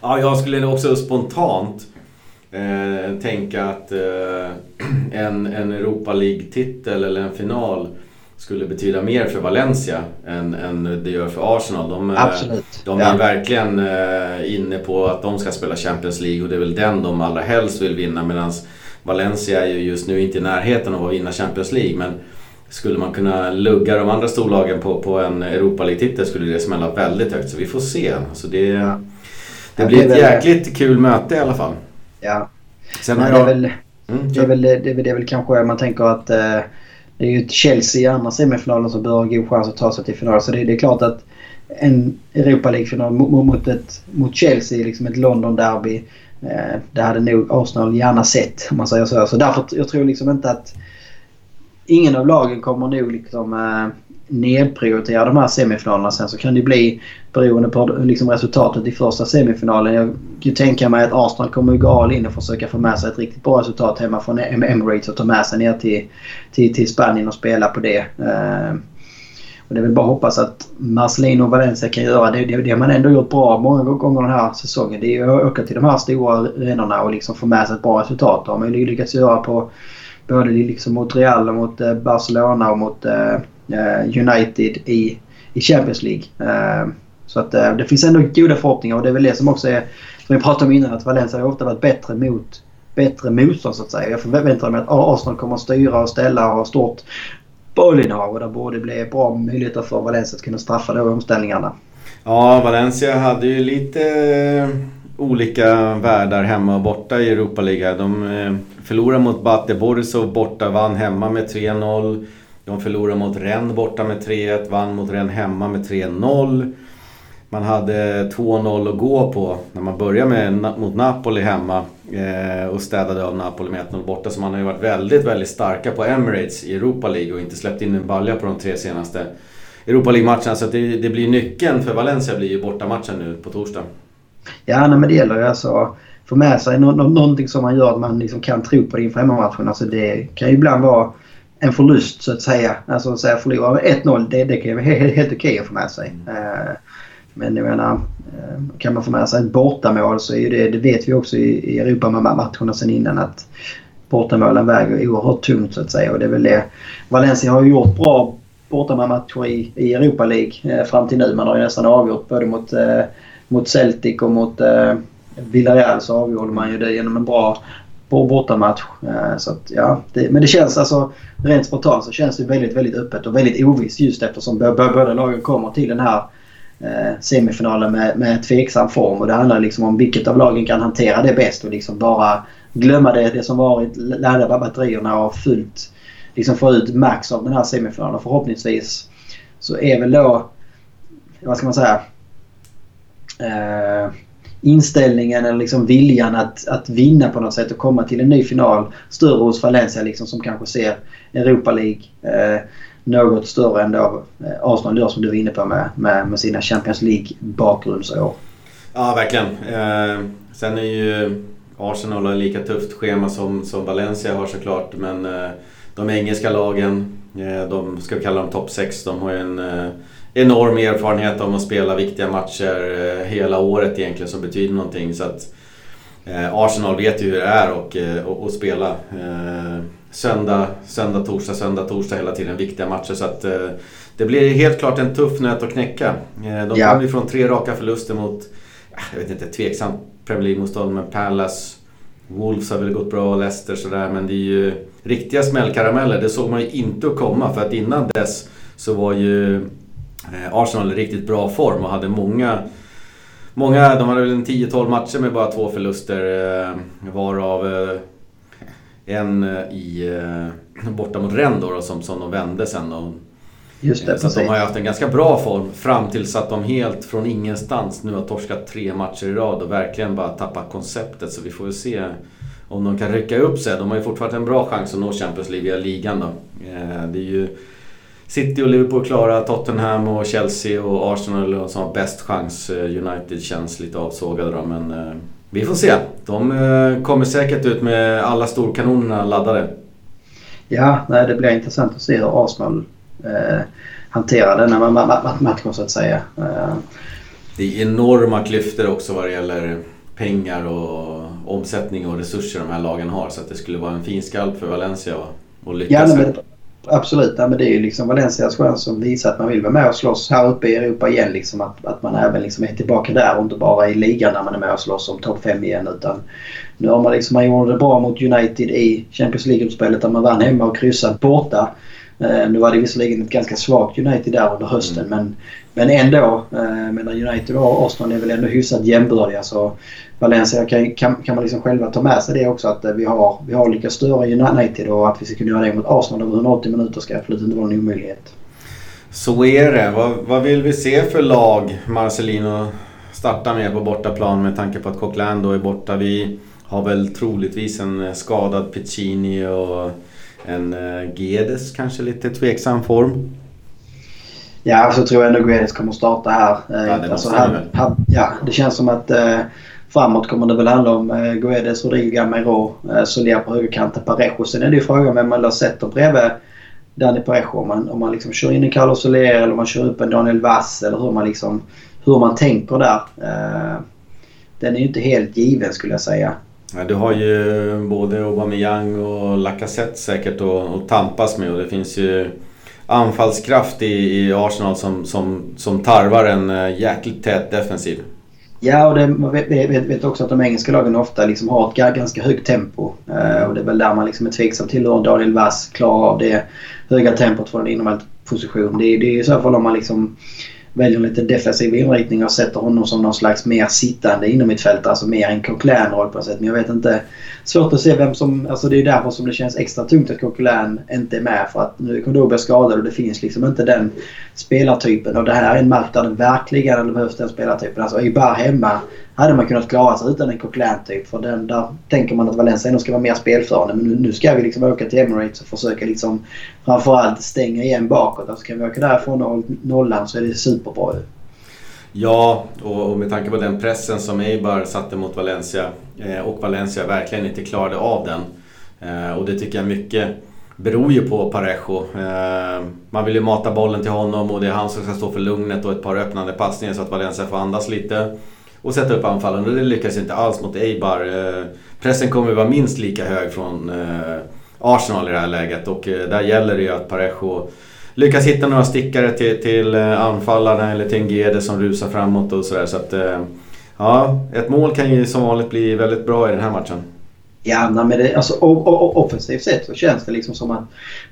Ja, jag skulle också spontant eh, tänka att eh, en, en Europa League-titel eller en final skulle betyda mer för Valencia än, än det gör för Arsenal. De, eh, Absolut. de är ja. verkligen eh, inne på att de ska spela Champions League och det är väl den de allra helst vill vinna medan Valencia är ju just nu inte i närheten av att vinna Champions League. Men skulle man kunna lugga de andra storlagen på, på en Europa League-titel skulle det smälla väldigt högt. Så vi får se. Så det, ja. det blir ett jäkligt kul möte i alla fall. Ja. Sen jag... det, är väl, mm, det, är väl, det, är väl, det är väl kanske man tänker att eh, det är ju Chelsea i andra semifinalen som bör ha god chans att ta sig till final. Så det, det är klart att en Europa League-final mot, mot, ett, mot Chelsea, liksom ett London-derby. Eh, det hade nog Arsenal gärna sett om man säger så. Så därför jag tror liksom inte att ingen av lagen kommer nog liksom eh, nedprioritera de här semifinalerna. Sen så kan det bli beroende på liksom resultatet i första semifinalen. Jag kan tänka mig att Arsenal kommer att gå all in och försöka få med sig ett riktigt bra resultat hemma från Emirates och ta med sig ner till, till, till Spanien och spela på det. Eh, och det är väl bara att hoppas att Marcelino och Valencia kan göra det. Det, det har man ändå gjort bra många gånger den här säsongen. Det är att åka till de här stora arenorna och liksom få med sig ett bra resultat. Det har man lyckats göra på både liksom mot Real och mot eh, Barcelona och mot eh, eh, United i, i Champions League. Så att det finns ändå goda förhoppningar och det är väl det som också är, som vi pratade om innan, att Valencia har ofta varit bättre mot bättre motstånd så att säga. Jag förväntar mig att Arsenal kommer att styra och ställa och ha stort bollinnehav och det borde bli bra möjligheter för Valencia att kunna straffa de omställningarna. Ja, Valencia hade ju lite olika världar hemma och borta i Europa League. De förlorade mot Bate Borisov borta, vann hemma med 3-0. De förlorade mot Rennes borta med 3-1, vann mot Rennes hemma med 3-0. Man hade 2-0 att gå på när man började med, mot Napoli hemma eh, och städade av Napoli med 1-0 borta. Så man har ju varit väldigt, väldigt starka på Emirates i Europa League och inte släppt in en balja på de tre senaste Europa League-matcherna. Så det, det, blir nyckeln för Valencia blir ju bortamatchen nu på torsdag. Ja, nej, men det gäller ju alltså få med sig nå, nå, någonting som man gör att man liksom kan tro på det inför hemmamatchen. Alltså det kan ju ibland vara en förlust så att säga. Alltså att säga förlora 1-0 det, det kan ju vara helt, helt okej att få med sig. Mm. Uh, men jag menar, uh, kan man få med sig ett bortamål så är ju det, det vet vi också i, i Europamatcherna sen innan att bortamålen väger oerhört tungt så att säga. Och det är väl det. Valencia har ju gjort bra bortamatcher i, i Europa League eh, fram till nu. Man har ju nästan avgjort både mot, eh, mot Celtic och mot eh, Villarreal så avgjorde man ju det genom en bra bortamatch. Eh, så att, ja, det, men det känns alltså rent spontant så känns det väldigt, väldigt öppet och väldigt ovisst just eftersom båda lagen kommer till den här eh, semifinalen med, med tveksam form. Och det handlar liksom om vilket av lagen kan hantera det bäst och liksom bara glömma det, det som varit, ladda batterierna och fullt liksom få ut max av den här semifinalen. Förhoppningsvis så är väl då, vad ska man säga, eh, inställningen eller liksom viljan att, att vinna på något sätt och komma till en ny final större hos Valencia liksom som kanske ser Europa League eh, något större än då eh, Arsenal gör som du var inne på med, med, med sina Champions League-bakgrundsår. Ja, verkligen. Eh, sen är ju Arsenal har lika tufft schema som, som Valencia har såklart men eh, de engelska lagen, eh, de ska vi kalla dem topp 6, de har ju en eh, enorm erfarenhet om att spela viktiga matcher eh, hela året egentligen som betyder någonting. Så att Arsenal vet ju hur det är att spela söndag, söndag, torsdag, söndag, torsdag hela tiden. Viktiga matcher. Så att det blir helt klart en tuff nöt att knäcka. De ja. kom ju från tre raka förluster mot, jag vet inte, tveksamt Premier League-motstånd med Palace, Wolves har väl gått bra, och Leicester sådär, men det är ju riktiga smällkarameller. Det såg man ju inte att komma för att innan dess så var ju eh, Arsenal i riktigt bra form och hade många Många, de hade väl en 10-12 matcher med bara två förluster eh, varav eh, en i borta mot Rennes då, som, som de vände sen. Och, Just det, så de har ju haft en ganska bra form fram tills att de helt från ingenstans nu har torskat tre matcher i rad och verkligen bara tappat konceptet. Så vi får väl se om de kan rycka upp sig. De har ju fortfarande en bra chans att nå Champions League via ligan då. Eh, det är ju City och Liverpool klara, Tottenham och Chelsea och Arsenal som har bäst chans. Eh, United känns lite avsågade då men eh, vi får se. De kommer säkert ut med alla storkanonerna laddade. Ja, nej, det blir intressant att se hur Arsenal eh, hanterar denna matchen så att säga. Eh. Det är enorma klyftor också vad det gäller pengar och omsättning och resurser de här lagen har. Så att det skulle vara en fin skalp för Valencia att lyckas. Ja, men, absolut, ja, men det är ju liksom Valencias chans som visar att man vill vara med och slåss här uppe i Europa igen. Liksom, att, att man även liksom är tillbaka där och inte bara i ligan när man är med och slåss om topp 5 igen. Utan nu har man liksom, man gjorde det bra mot United i Champions League-uppspelet där man vann hemma och kryssade borta. Eh, nu var det visserligen ett ganska svagt United där under hösten mm. men, men ändå. Eh, menar United och Arsenal är väl ändå hyfsat jämbördiga så Valencia kan, kan, kan man liksom själva ta med sig det också att eh, vi har, vi har lyckats störa United och att vi ska kunna göra det mot Arsenal över 180 minuter ska absolut inte vara en omöjlighet. Så är det. Vad, vad vill vi se för lag Marcelino startar med på bortaplan med tanke på att Coquelin då är borta. Vi har väl troligtvis en skadad Piccini och en uh, Gedes kanske lite tveksam form. Ja, så tror jag nog Guedes kommer starta här. Ja, det alltså, här, här, ja, det känns som att uh, framåt kommer det väl handla om uh, Guedes, Rodrigo Gamero, uh, Soler på högerkanten, Parejo. Sen är det ju frågan vem man sätter bredvid Danny Parejo. Om man, om man liksom kör in en Carlos Soler eller om man kör upp en Daniel Vass eller hur man, liksom, hur man tänker där. Uh, den är ju inte helt given skulle jag säga. Ja, du har ju både Aubameyang och Lacazette säkert att tampas med och det finns ju anfallskraft i, i Arsenal som, som, som tarvar en eh, jäkligt tät defensiv. Ja, och det, man vet, vet, vet, också att de engelska lagen ofta liksom har ett ganska högt tempo. Eh, och det är väl där man liksom är tveksam till hur Daniel Wass klarar av det höga tempot från en inomhusposition. Det, det är i så fall om man liksom väljer en lite defensiv inriktning och sätter honom som någon slags mer sittande inom mitt fält, alltså mer en Coquelin-roll på något sätt. Men jag vet inte. Svårt att se vem som... Alltså det är därför som det känns extra tungt att Coquelin inte är med. För att nu är Kondogbia skadad och det finns liksom inte den spelartypen. Och det här är en match där det verkligen behövs den spelartypen. Alltså Ibar hemma hade man kunnat klara sig utan en Coquelin typ. För den, där tänker man att Valencia ändå ska vara mer spelförande. Men nu, nu ska vi liksom åka till Emirates och försöka liksom framförallt stänga igen bakåt. Alltså kan vi åka därifrån och nollan så är det superbra ju. Ja, och, och med tanke på den pressen som Eibar satte mot Valencia eh, och Valencia verkligen inte klarade av den. Eh, och det tycker jag mycket beror ju på Parejo. Eh, man vill ju mata bollen till honom och det är han som ska stå för lugnet och ett par öppnande passningar så att Valencia får andas lite och sätta upp anfallen och det lyckas inte alls mot Eibar. Eh, pressen kommer att vara minst lika hög från eh, Arsenal i det här läget och där gäller det ju att Parejo lyckas hitta några stickare till, till anfallarna eller till Ngede som rusar framåt och sådär. Så att, ja, ett mål kan ju som vanligt bli väldigt bra i den här matchen. Ja, men det, alltså, offensivt sett så känns det liksom som att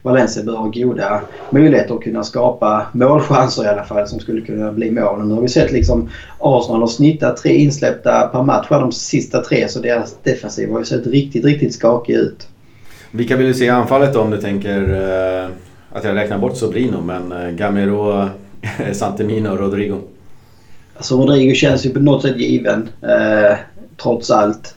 Valencia bör ha goda möjligheter att kunna skapa målchanser i alla fall som skulle kunna bli mål. Nu har vi sett liksom Arsenal har snittat tre insläppta per match de sista tre så deras defensiv har ju sett riktigt, riktigt skakig ut. Vilka vill du se i anfallet då om du tänker uh, att jag räknar bort Sobrino men uh, Gamero, Santemino och Rodrigo? Alltså Rodrigo känns ju på något sätt given uh, trots allt.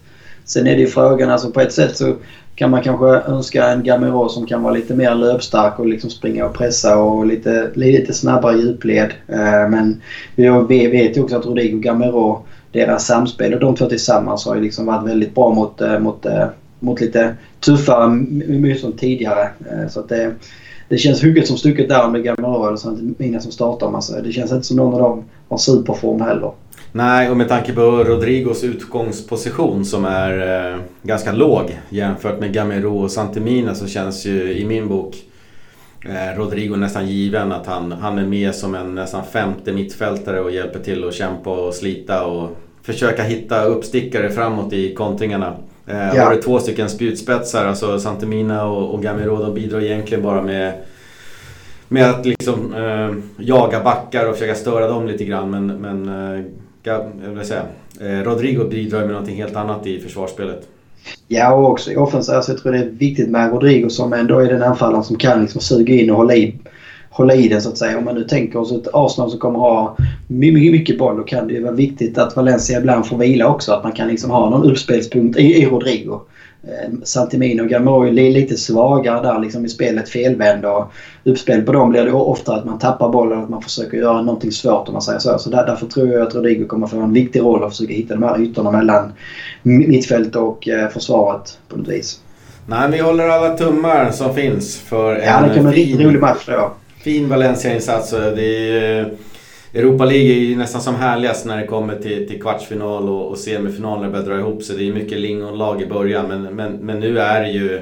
Sen är det ju frågan, alltså på ett sätt så kan man kanske önska en Gamero som kan vara lite mer löpstark och liksom springa och pressa och lite, lite snabbare djupled. Eh, men vi vet ju också att Rodrigo och Gamero, deras samspel och de två tillsammans har ju liksom varit väldigt bra mot, eh, mot, eh, mot lite tuffare motstånd tidigare. Så att det, det känns hugget som stucket där med Gamero eller Santimina som startar. Alltså, det känns inte som någon av dem har superform heller. Nej, och med tanke på Rodrigos utgångsposition som är eh, ganska låg jämfört med Gamero och Santemina så känns ju i min bok eh, Rodrigo nästan given att han, han är med som en nästan femte mittfältare och hjälper till att kämpa och slita och försöka hitta uppstickare framåt i kontringarna. Eh, ja. Har du två stycken spjutspetsar, alltså Santemina och, och Gamero, de bidrar egentligen bara med med att liksom eh, jaga backar och försöka störa dem lite grann men, men Ja, jag vill säga, eh, Rodrigo bidrar med någonting helt annat i försvarsspelet. Ja, och också i offensiv. Alltså, jag tror det är viktigt med Rodrigo som ändå är den anfallaren som kan liksom suga in och hålla i, hålla i den så att säga. Om man nu tänker oss ett Arsenal som kommer ha mycket, mycket boll då kan det ju vara viktigt att Valencia ibland får vila också. Att man kan liksom ha någon uppspelspunkt i, i Rodrigo. Eh, Santimino och Gamero är lite svagare där liksom i spelet felvända. Och uppspel på dem blir det ofta att man tappar bollen och att man försöker göra någonting svårt om man säger så. Så där, därför tror jag att Rodrigo kommer få en viktig roll att försöka hitta de här ytorna mellan mittfält och eh, försvaret på något vis. Nej, vi håller alla tummar som finns för ja, en det kan bli riktigt rolig match då. Fin Valencia-insats. Det är Europa League är ju nästan som härligast när det kommer till, till kvartsfinal och, och semifinal när det börjar dra ihop sig. Det är mycket lingonlag i början men, men, men nu är det ju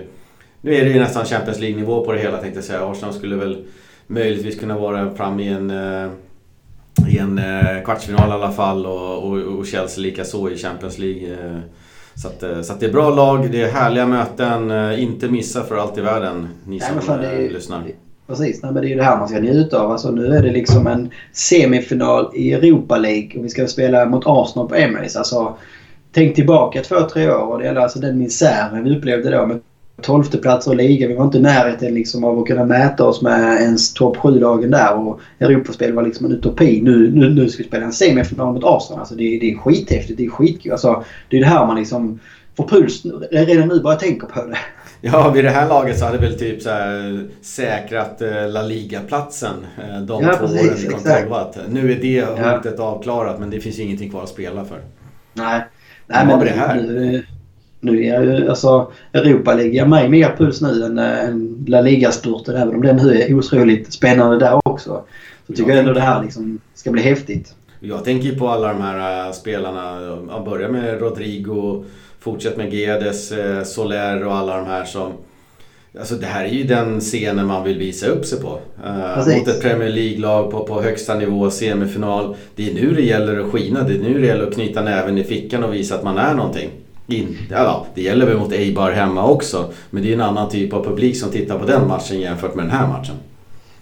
nu är det ju nästan Champions League-nivå på det hela tänkte jag säga. Arsenal skulle väl möjligtvis kunna vara framme i en, eh, i en eh, kvartsfinal i alla fall och, och, och Chelsea lika så i Champions League. Eh. Så, att, så att det är bra lag, det är härliga möten. Inte missa för allt i världen, ni som är, lyssnar. Precis, nej, men det är ju det här man ska njuta av. Alltså, nu är det liksom en semifinal i Europa League och vi ska spela mot Arsenal på Emirates. Alltså, tänk tillbaka två, tre år och det gäller alltså den misären vi upplevde då med tolfte platser i ligan. Vi var inte i närheten liksom av att kunna mäta oss med ens topp 7-lagen där. Och Europaspel var liksom en utopi. Nu, nu, nu ska vi spela en semifinal mot Arsenal. Alltså det, det är skithäftigt. Det är skitkul. Alltså, det är det här man liksom får puls redan nu bara jag tänker på det. Ja, vid det här laget så hade väl typ så här säkrat eh, La Liga-platsen eh, de ja, två precis, åren vi kom tolvat. Nu är det hotet ja. avklarat men det finns ju ingenting kvar att spela för. Nej, Nej men, det här. Nu, nu är ju alltså Europa League mig mer puls nu än, eh, än La Liga-spurten även om den nu är otroligt spännande där också. Så tycker jag ändå det här liksom ska bli häftigt. Jag tänker ju på alla de här spelarna. Jag börjar med Rodrigo Fortsätt med Gedes, eh, Soler och alla de här som Alltså det här är ju den scenen man vill visa upp sig på. Uh, mot ett Premier League-lag på, på högsta nivå, semifinal. Det är nu det gäller att skina. Det är nu det gäller att knyta näven i fickan och visa att man är någonting. In, ja, det gäller väl mot Eibar hemma också. Men det är en annan typ av publik som tittar på den matchen jämfört med den här matchen.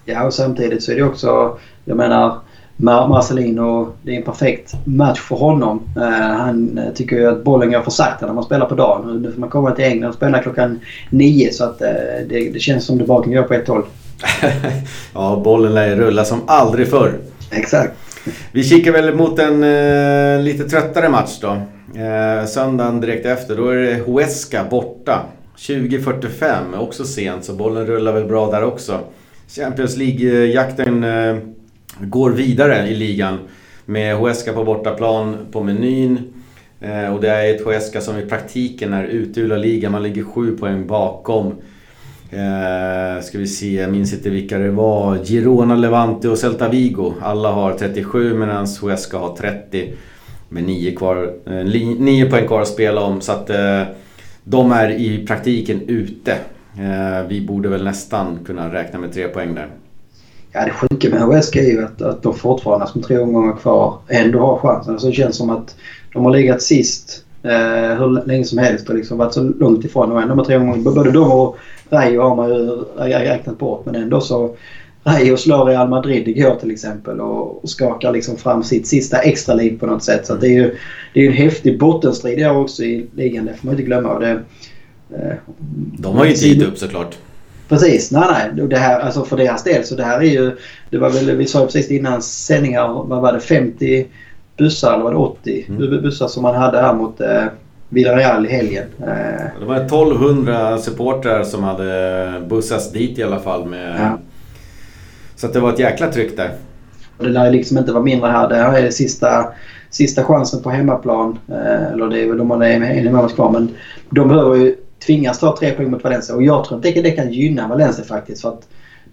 Ja, och samtidigt så är det också... Jag menar, Marcelino, det är en perfekt match för honom. Uh, han tycker ju att bollen går för sakta när man spelar på dagen. Nu får man komma till England och spela klockan nio så att uh, det, det, känns som det bara kan gå på ett håll. ja, bollen lär rulla som aldrig förr. Exakt. Vi kikar väl mot en uh, lite tröttare match då. Uh, söndagen direkt efter, då är det Huesca borta. 20.45, också sent så bollen rullar väl bra där också. Champions League-jakten går vidare i ligan med Huesca på bortaplan på menyn. Eh, och det är ett Huesca som i praktiken är ute ur ligan. Man ligger sju poäng bakom. Eh, ska vi se, jag minns inte vilka det var. Girona, Levante och Celta Vigo. Alla har 37 medan Huesca har 30. Med 9, kvar, eh, 9 poäng kvar att spela om. Så att eh, de är i praktiken ute. Eh, vi borde väl nästan kunna räkna med 3 poäng där. Ja, det sjuka med HSG är ju att, att de fortfarande som tre omgångar kvar ändå har chansen. Alltså det känns som att de har legat sist eh, hur länge som helst och liksom varit så långt ifrån och ändå med tre omgångar. Både de och Rayo har man ju räknat bort men ändå så Rayo slår Real Madrid igår till exempel och, och skakar liksom fram sitt sista extra liv på något sätt. Så det är ju det är en häftig bottenstrid där också i ligan. Det får man inte glömma. Det, eh, de har ju tid upp såklart. Precis. Nej, nej. Det här, alltså för deras del så det här är ju... Det var väl, vi sa ju precis innan sändningar, vad var det, 50 bussar eller var det 80 mm. bussar som man hade här mot eh, Villarreal i helgen. Eh. Det var 1200 supportrar som hade bussats dit i alla fall. Med, ja. Så det var ett jäkla tryck där. Det lär liksom inte vara mindre här. Det här är sista, sista chansen på hemmaplan. Eh, eller det är väl de har en månad kvar men de behöver ju tvingas ta tre poäng mot Valencia. Och jag tror inte det kan gynna Valencia faktiskt. För att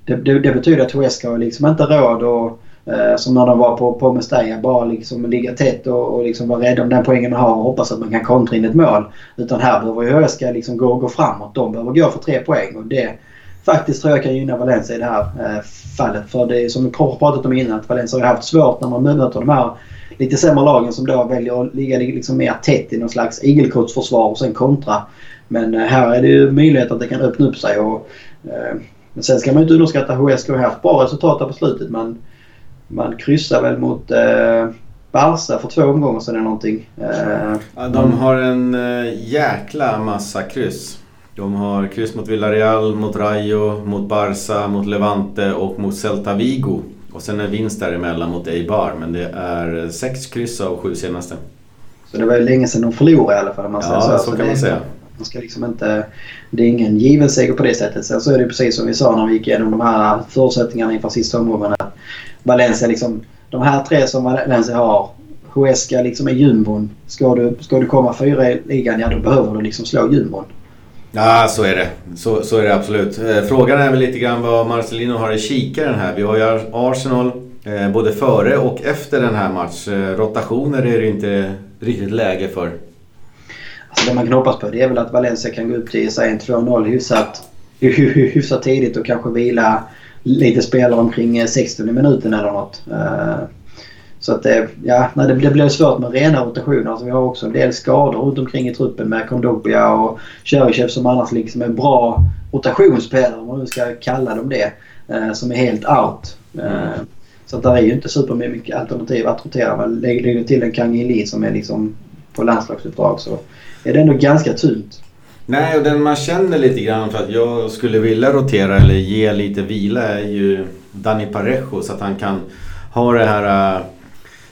det, det, det betyder att Huesca har liksom inte råd och eh, som när de var på, på Mestalla, bara liksom ligga tätt och, och liksom vara rädda om den poängen man har och hoppas att man kan kontra in ett mål. Utan här behöver ju Huesca liksom gå, gå framåt. De behöver gå för tre poäng. Och det faktiskt tror jag kan gynna Valencia i det här eh, fallet. För det är som vi pratat om innan att Valencia har haft svårt när man möter de här lite sämre lagen som då väljer att ligga liksom mer tätt i någon slags igelkottsförsvar och sen kontra. Men eh, här är det ju möjlighet att det kan öppna upp sig. Och, eh, men sen ska man inte underskatta HSK har haft bra resultat på slutet. Men man kryssar väl mot eh, Barca för två omgångar sedan eller någonting. Eh, ja, de har en eh, jäkla massa kryss. De har kryss mot Villarreal, mot Rayo, mot Barca, mot Levante och mot Celta Vigo. Och sen en vinst däremellan mot Eibar. Men det är sex kryss av sju senaste. Så det var ju länge sedan de förlorade i alla fall. Man ja, så, så, så kan man säga. Man ska liksom inte, det är ingen given seger på det sättet. Sen så är det precis som vi sa när vi gick igenom de här förutsättningarna inför sista omgången. Valencia liksom, de här tre som Valencia har. Huesca liksom är jumbon. Ska du, ska du komma fyra i ligan, ja då behöver du liksom slå jumbon. Ja, så är det. Så, så är det absolut. Eh, frågan är väl lite grann vad Marcelino har i kikaren här. Vi har ju Arsenal eh, både före och efter den här matchen. Eh, rotationer är det inte riktigt läge för. Det man kan hoppas på det är väl att Valencia kan gå upp till säg 2-0 hyfsat, hyfsat tidigt och kanske vila lite spelare omkring eh, 60 minuten eller något. Eh, så att det, ja, nej, det, blir svårt med rena rotationer. Alltså vi har också en del skador runt omkring i truppen med Kondogbia och Cherichev som annars liksom är bra rotationsspelare om man nu ska kalla dem det. Eh, som är helt out. Mm. Så att där är ju inte supermycket alternativ att rotera. Lägger till en Kang Lee som är liksom på landslagsuppdrag så är det ändå ganska tunt. Nej, och den man känner lite grann för att jag skulle vilja rotera eller ge lite vila är ju Dani Parejo så att han kan ha det här uh,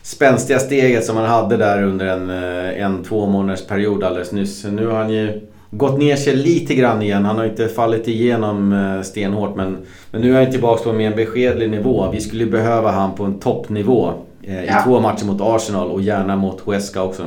spänstiga steget som han hade där under en, uh, en två månaders period alldeles nyss. Nu har han ju gått ner sig lite grann igen. Han har inte fallit igenom uh, stenhårt men, men nu är han tillbaka på en mer beskedlig nivå. Vi skulle behöva han på en toppnivå ja. i två matcher mot Arsenal och gärna mot Huesca också.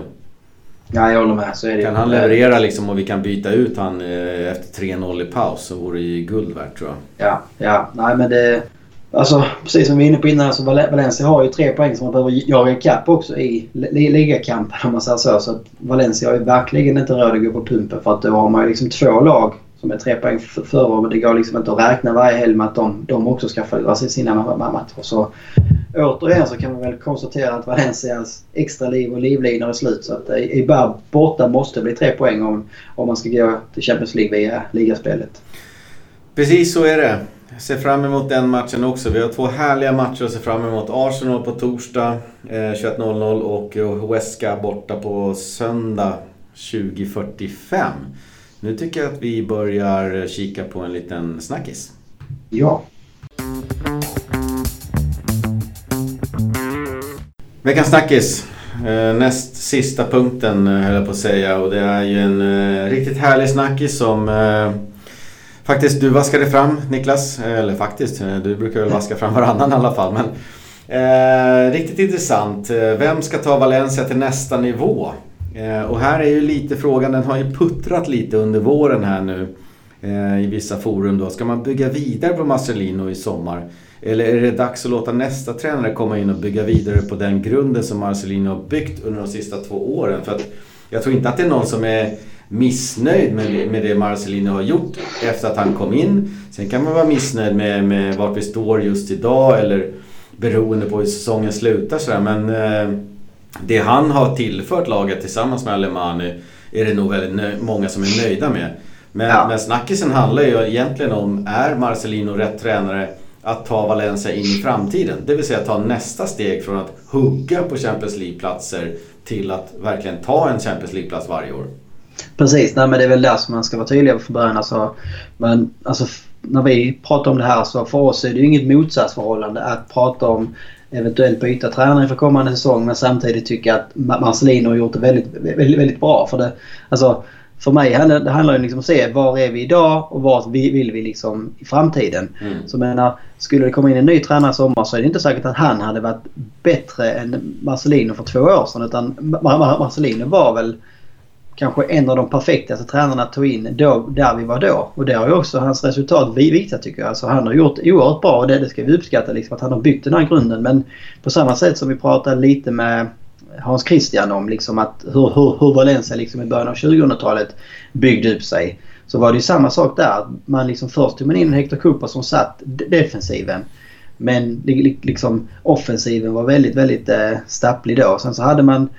Ja, jag håller med. Så är det Kan han leverera liksom och vi kan byta ut han eh, efter 3-0 i paus så vore det guld värt tror jag. Ja, ja. Nej men det... Alltså precis som vi var inne på innan så Valencia har ju tre poäng som man behöver jaga ikapp också i ligakampen om man säger så. Så att Valencia har ju verkligen inte råd att gå på pumpen för att då har man ju liksom två lag som är tre poäng före. Men det går liksom inte att räkna varje helg med att de, de också ska förlora sina matcher. Så återigen så kan man väl konstatera att Valencias extra liv och livlinor är slut. Så att Ibar borta måste bli tre poäng om, om man ska gå till Champions League via ligaspelet. Precis så är det. Jag ser fram emot den matchen också. Vi har två härliga matcher att se fram emot. Arsenal på torsdag eh, 21.00 och Huesca borta på söndag 20.45. Nu tycker jag att vi börjar kika på en liten snackis. Ja. Veckans snackis. Eh, näst sista punkten eh, höll jag på att säga och det är ju en eh, riktigt härlig snackis som faktiskt du vaskade fram Niklas. Eller faktiskt, du brukar väl vaska fram varannan i alla fall. Men, eh, riktigt intressant. Vem ska ta Valencia till nästa nivå? Eh, och här är ju lite frågan, den har ju puttrat lite under våren här nu. Eh, I vissa forum då. Ska man bygga vidare på Marcelino i sommar? Eller är det dags att låta nästa tränare komma in och bygga vidare på den grunden som Marcelino har byggt under de sista två åren? För att jag tror inte att det är någon som är missnöjd med det, med det Marcelino har gjort efter att han kom in. Sen kan man vara missnöjd med, med vart vi står just idag eller beroende på hur säsongen slutar sådär. Men eh, det han har tillfört laget tillsammans med Alemani är det nog väldigt många som är nöjda med. Men, ja. men snackisen handlar ju egentligen om, är Marcelino rätt tränare att ta Valencia in i framtiden? Det vill säga ta nästa steg från att hugga på Champions League-platser till att verkligen ta en Champions League-plats varje år. Precis, nej, men det är väl där som man ska vara tydlig från början. Alltså, men, alltså, när vi pratar om det här så för oss är det ju inget motsatsförhållande att prata om eventuellt byta tränare för kommande säsong men samtidigt tycka att Marcelino har gjort det väldigt, väldigt, väldigt bra. För, det, alltså, för mig handlar det handlar liksom om att se var är vi idag och vart vill vi liksom i framtiden. Mm. Så menar, skulle det komma in en ny tränare i sommar så är det inte säkert att han hade varit bättre än Marcelino för två år sedan. Utan Marcelino var väl kanske en av de perfektaste tränarna tog in då, där vi var då. Och det har ju också hans resultat visat tycker jag. Alltså han har gjort oerhört bra och det, det ska vi uppskatta liksom att han har byggt den här grunden. Men på samma sätt som vi pratade lite med Hans Christian om liksom att hur, hur, hur Valencia liksom i början av 2000-talet byggde upp sig. Så var det ju samma sak där. Man liksom först tog man in Hector Cooper som satt defensiven. Men liksom offensiven var väldigt, väldigt eh, stapplig då. Sen så hade man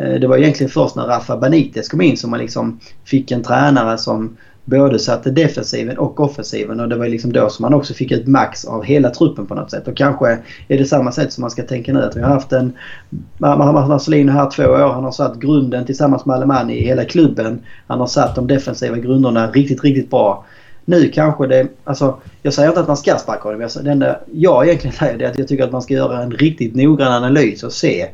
Eh, det var egentligen först när Rafa Benitez kom in som man liksom fick en tränare som både satte defensiven och offensiven och det var liksom då som man också fick ut max av hela truppen på något sätt. Och kanske är det samma sätt som man ska tänka nu. Att vi har haft en Marcelino här två år. Han har satt grunden tillsammans med Alemani i hela klubben. Han har satt de defensiva grunderna riktigt, riktigt bra. Nu kanske det... Alltså, jag säger inte att man ska sparka honom. Det enda jag egentligen säger är att jag tycker att man ska göra en riktigt noggrann analys och se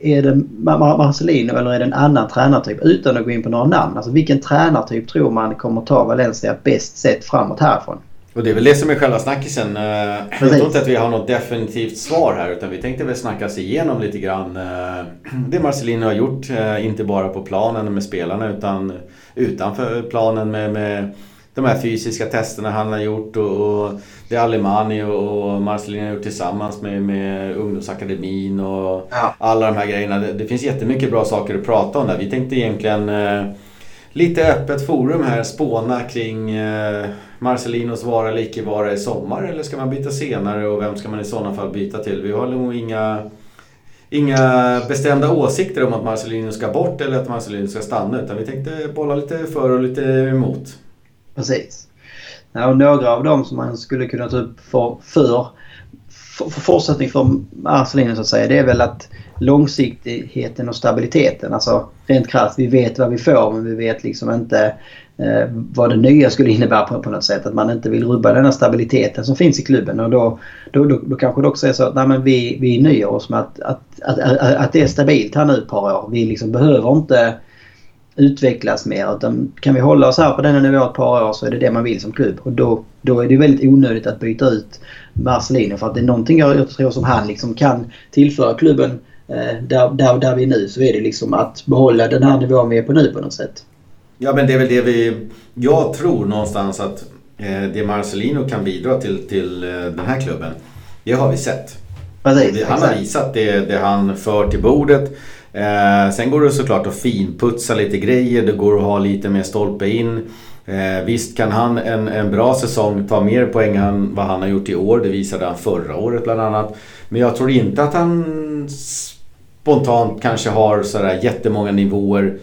är det Marcelino eller är det en annan tränartyp? Utan att gå in på några namn. Alltså vilken tränartyp tror man kommer ta Valencia bäst sett framåt härifrån? Och det är väl det som är själva snackisen. Eh, jag tror inte att vi har något definitivt svar här utan vi tänkte väl snacka oss igenom lite grann eh, det Marcelino har gjort. Eh, inte bara på planen med spelarna utan utanför planen med, med de här fysiska testerna han har gjort och, och det Alemani och, Marcelino har gjort tillsammans med, med ungdomsakademin och ja. alla de här grejerna. Det, det, finns jättemycket bra saker att prata om där. Vi tänkte egentligen eh, lite öppet forum här spåna kring eh, Marcelinos vara eller icke vara i sommar eller ska man byta senare och vem ska man i sådana fall byta till? Vi har nog inga inga bestämda åsikter om att Marcelino ska bort eller att Marcelino ska stanna utan vi tänkte bolla lite för och lite emot. Precis. Ja, och några av dem som man skulle kunna ta upp för, för, för, för fortsättning för Marcelino så att säga det är väl att långsiktigheten och stabiliteten. Alltså rent krasst, vi vet vad vi får men vi vet liksom inte eh, vad det nya skulle innebära på, på något sätt. Att man inte vill rubba den här stabiliteten som finns i klubben. Och då, då, då, då kanske det också är så att nej, men vi, vi nöjer oss med att, att, att, att, att det är stabilt här nu ett par år. Vi liksom behöver inte utvecklas mer. Utan kan vi hålla oss här på denna nivå ett par år så är det det man vill som klubb. Och då, då är det väldigt onödigt att byta ut Marcelino för att det är någonting jag tror som han liksom kan tillföra klubben eh, där, där, där vi är nu så är det liksom att behålla den här nivån vi är på nu på något sätt. Ja men det är väl det vi... Jag tror någonstans att eh, det Marcelino kan bidra till, till eh, den här klubben. Det har vi sett. Precis, han har visat det, det han för till bordet. Eh, sen går det såklart att finputsa lite grejer. Det går att ha lite mer stolpe in. Eh, visst kan han en, en bra säsong ta mer poäng än vad han har gjort i år. Det visade han förra året bland annat. Men jag tror inte att han spontant kanske har sådär jättemånga nivåer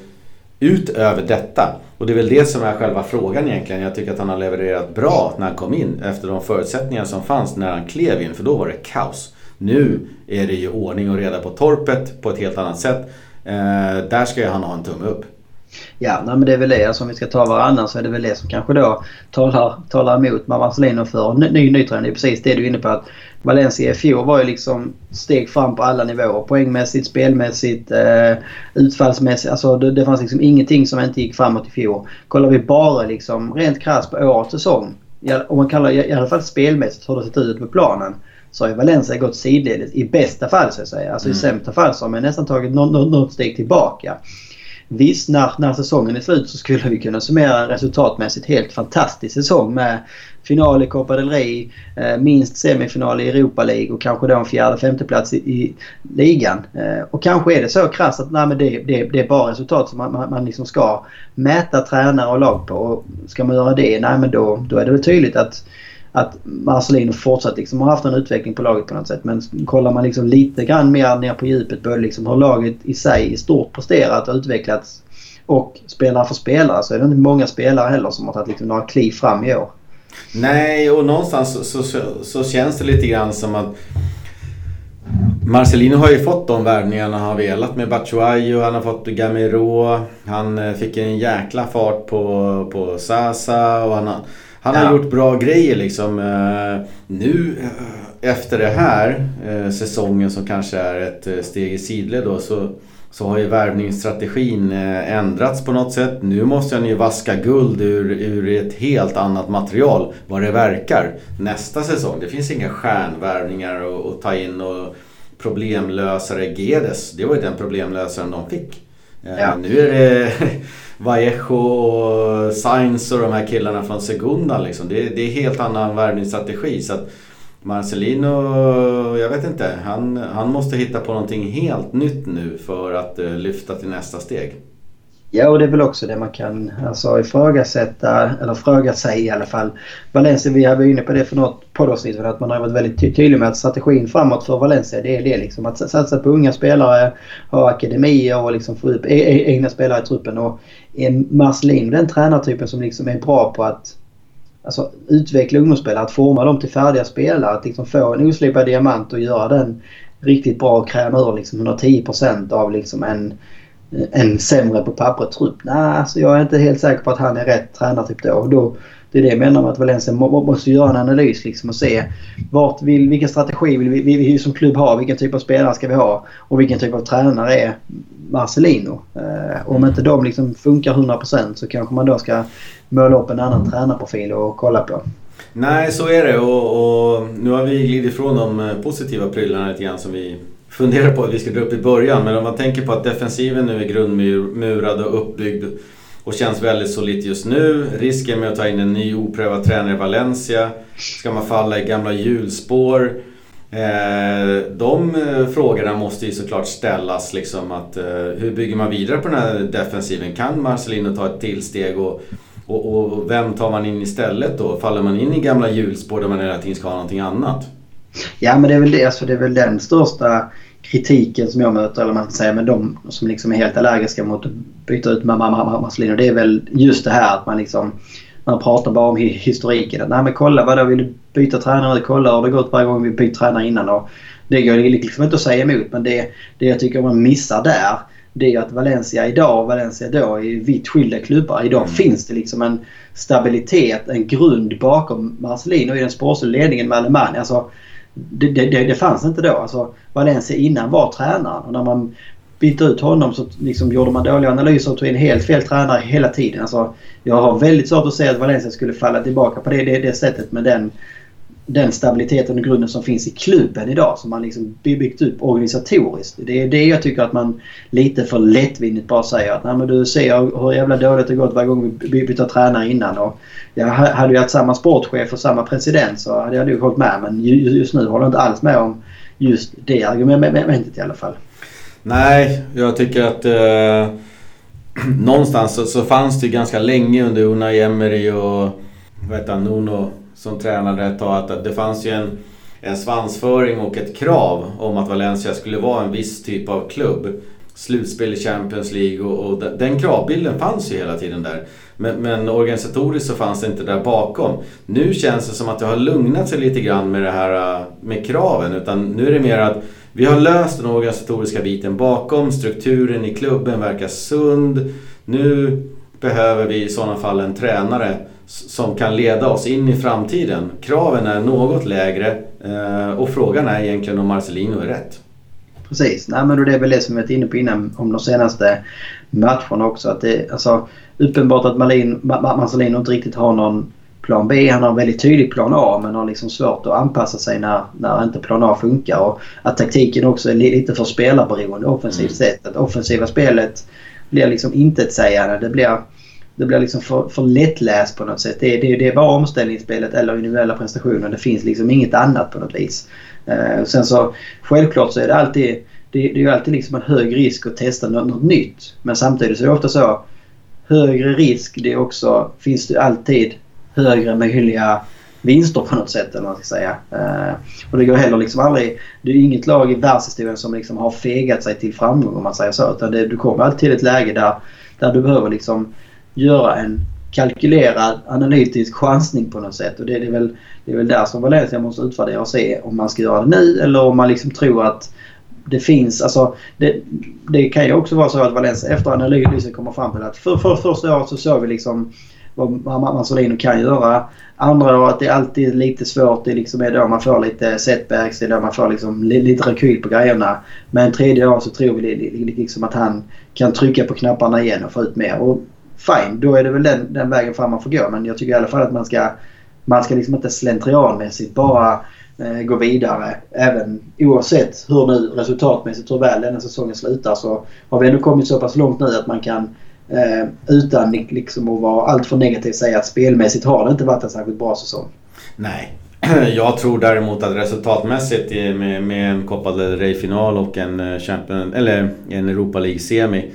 utöver detta. Och det är väl det som är själva frågan egentligen. Jag tycker att han har levererat bra när han kom in efter de förutsättningar som fanns när han klev in. För då var det kaos. Nu är det ju ordning och reda på torpet på ett helt annat sätt. Eh, där ska ju han ha en tumme upp. Ja, nej, men det är väl det. Alltså, om vi ska ta varannan så är det väl det som kanske då talar, talar emot Marcelino för ny, ny nytränare. Det är precis det du är inne på. att Valencia i fjol var ju liksom steg fram på alla nivåer. Poängmässigt, spelmässigt, eh, utfallsmässigt. Alltså det, det fanns liksom ingenting som inte gick framåt i fjol. Kollar vi bara liksom rent krasst på årets säsong. Om man kallar i alla fall spelmässigt hur det sett ut på planen. Så har ju Valencia gått sidledes i bästa fall så att säga. Alltså mm. i sämsta fall så har man nästan tagit något, något steg tillbaka. Visst, när, när säsongen är slut så skulle vi kunna summera en resultatmässigt helt fantastisk säsong med final i Copa del Rey, eh, minst semifinal i Europa League och kanske då en fjärde femteplats i, i ligan. Eh, och kanske är det så krasst att nej, men det, det, det är bara resultat som man, man, man liksom ska mäta tränare och lag på. Och ska man göra det, nej men då, då är det väl tydligt att att Marcelino fortsatt liksom har haft en utveckling på laget på något sätt. Men kollar man liksom lite grann mer ner på djupet på liksom hur laget i sig i stort presterat och utvecklats och spelare för spelare så är det inte många spelare heller som har tagit liksom några kliv fram i år. Nej, och någonstans så, så, så, så känns det lite grann som att Marcelino har ju fått de värvningarna han har velat med Batshuayi han har fått Gamero. Han eh, fick en jäkla fart på, på Sasa och han har han har ja. gjort bra grejer liksom. Eh, nu eh, efter det här eh, säsongen som kanske är ett steg i sidled då så, så har ju värvningsstrategin ändrats på något sätt. Nu måste han ju vaska guld ur, ur ett helt annat material vad det verkar nästa säsong. Det finns inga stjärnvärvningar att ta in och problemlösare Gedes. Det var ju den problemlösaren de fick. Ja. Nu är det Vallejo och Sainz och de här killarna från Segunda liksom. Det, det är helt annan värvningsstrategi. Så att Marcelino, jag vet inte. Han, han måste hitta på någonting helt nytt nu för att uh, lyfta till nästa steg. Ja, och det är väl också det man kan alltså, ifrågasätta, eller fråga sig i alla fall. Valencia, vi var inne på det för något poddavsnitt, att man har varit väldigt tydlig med att strategin framåt för Valencia det är det liksom. Att satsa på unga spelare, ha akademier och liksom få upp e-, e-, egna spelare i truppen. Och är Marcelin, den tränartypen som liksom är bra på att alltså, utveckla ungdomsspelare, att forma dem till färdiga spelare. Att liksom få en oslipad diamant och göra den riktigt bra och kräma ur liksom 110 av liksom en en sämre på pappret trupp. Nej, alltså jag är inte helt säker på att han är rätt tränartyp då. då det är det jag menar med att Valencia måste göra en analys liksom och se vart vill, vilken strategi vill vi, vi, vi som klubb ha? Vilken typ av spelare ska vi ha? Och vilken typ av tränare är Marcelino? Eh, om inte de liksom funkar 100% så kanske man då ska måla upp en annan tränarprofil och kolla på. Nej, så är det och, och nu har vi glidit ifrån de eh, positiva prylarna lite grann som vi funderar på att vi ska dra upp i början. Men om man tänker på att defensiven nu är grundmurad och uppbyggd och känns väldigt solitt just nu. Risken med att ta in en ny oprövad tränare i Valencia. Ska man falla i gamla hjulspår? Eh, de eh, frågorna måste ju såklart ställas. Liksom att, eh, hur bygger man vidare på den här defensiven? Kan Marcelino ta ett tillsteg? Och, och, och vem tar man in istället då? Faller man in i gamla hjulspår där man hela tiden ska ha någonting annat? Ja men det är väl det. Alltså, det är väl den största kritiken som jag möter, eller man ska säga, med de som liksom är helt allergiska mot att byta ut Marcelino. Det är väl just det här att man liksom man pratar bara om historiken. Nej men kolla vadå vill du byta tränare? Kolla hur det gått varje gång vi bytt tränare innan. Och det går liksom inte att säga emot men det, det jag tycker man missar där det är att Valencia idag och Valencia då är vitt skilda klubbar. Idag mm. finns det liksom en stabilitet, en grund bakom Marcelino i den sportsliga ledningen med Alemania. Alltså, det, det, det, fanns inte då. Alltså, Valencia innan var tränaren och när man bytte ut honom så liksom gjorde man dåliga analyser och tog in helt fel tränare hela tiden. Alltså, jag har väldigt svårt att se att Valencia skulle falla tillbaka på det, det, det sättet med den den stabiliteten och grunden som finns i klubben idag som man liksom byggt upp organisatoriskt. Det är det jag tycker att man lite för lättvindigt bara säger att Nej, men du ser hur jävla dåligt det gått varje gång vi byter tränare innan. Och jag hade ju haft samma sportchef och samma president så hade jag nog hållit med men just nu håller jag inte alls med om just det argumentet i alla fall. Nej, jag tycker att eh någonstans så, så, fanns det ganska länge under Unai Emery och vad heter han, Nuno som tränade ett tag att det fanns ju en, en svansföring och ett krav om att Valencia skulle vara en viss typ av klubb. Slutspel i Champions League och, och den kravbilden fanns ju hela tiden där. Men, men, organisatoriskt så fanns det inte där bakom. Nu känns det som att det har lugnat sig lite grann med det här äh, med kraven. Utan nu är det mer att vi har löst den organisatoriska biten bakom. Strukturen i klubben verkar sund. Nu behöver vi i sådana fall en tränare som kan leda oss in i framtiden. Kraven är något lägre eh, och frågan är egentligen om Marcelino är rätt. Precis, Nej, men det är väl det som vi varit inne på innan om de senaste matcherna också. Att det, alltså, uppenbart att Marlin, Marcelino inte riktigt har någon plan B. Han har en väldigt tydlig plan A men har liksom svårt att anpassa sig när, när inte plan A funkar. Och att taktiken också är lite för spelarberoende offensivt mm. sett. Att offensiva spelet blir liksom intetsägande. Det blir, det blir liksom för, för lättläst på något sätt. Det, det, det är bara omställningsspelet eller individuella prestationer. Det finns liksom inget annat på något vis. Uh, sen så självklart så är det alltid det, det är ju alltid liksom en hög risk att testa något, något nytt. Men samtidigt så är det ofta så högre risk det är också, finns det alltid högre möjliga vinster på något sätt. Eller man ska säga. Uh, och det går heller liksom aldrig... Det är inget lag i världshistorien som liksom har fegat sig till framgång om man säger så. Utan det, du kommer alltid till ett läge där, där du behöver liksom göra en kalkylerad analytisk chansning på något sätt. Och det, det, är väl, det är väl där som Valencia måste utvärdera och se om man ska göra det nu eller om man liksom tror att det finns, alltså det, det kan ju också vara så att Valencia efter analysen kommer fram till att för, för första året så såg vi liksom vad Marcelino kan göra. Andra året är alltid lite svårt. Det liksom är då man får lite setbacks. Det är då man får liksom lite rekyl på grejerna. Men tredje året så tror vi liksom att han kan trycka på knapparna igen och få ut mer. Och fine, då är det väl den, den vägen fram man får gå. Men jag tycker i alla fall att man ska, man ska liksom inte slentrianmässigt bara eh, gå vidare. Även oavsett hur nu resultatmässigt hur väl denna säsongen slutar så har vi ändå kommit så pass långt nu att man kan Eh, utan liksom att vara alltför negativ säga att spelmässigt har det inte varit en särskilt bra säsong. Nej. Jag tror däremot att resultatmässigt med, med en Copa del Rey-final och en, eh, eller en Europa League-semi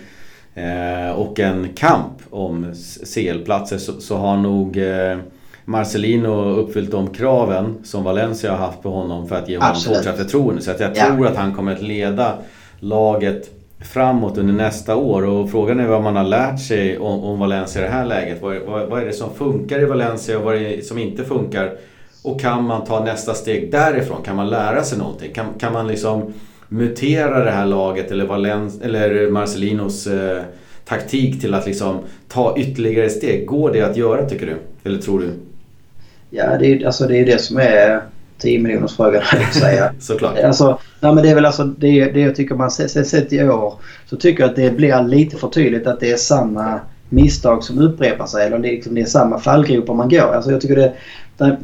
och en kamp om CL-platser så, så, har nog eh, Marcelino uppfyllt de kraven som Valencia har haft på honom för att ge honom Absolut. fortsatt förtroende. Så att jag ja. tror att han kommer att leda laget framåt under nästa år. Och frågan är vad man har lärt sig om, om Valencia i det här läget. Vad, vad, vad, är det som funkar i Valencia och vad är det som inte funkar? Och kan man ta nästa steg därifrån? Kan man lära sig någonting? Kan, kan man liksom mutera det här laget eller, Valen, eller Marcelinos eh, taktik till att liksom ta ytterligare steg? Går det att göra tycker du? Eller tror du? Ja, det är, alltså, det är det som är 10 miljoners frågan att säga. Såklart. Alltså, nej, men det är väl alltså det, det jag tycker man sett i år. Så tycker jag att det blir lite för tydligt att det är samma misstag som upprepar sig. Eller det, liksom, det är samma fallgropar man går. Alltså jag tycker det, det,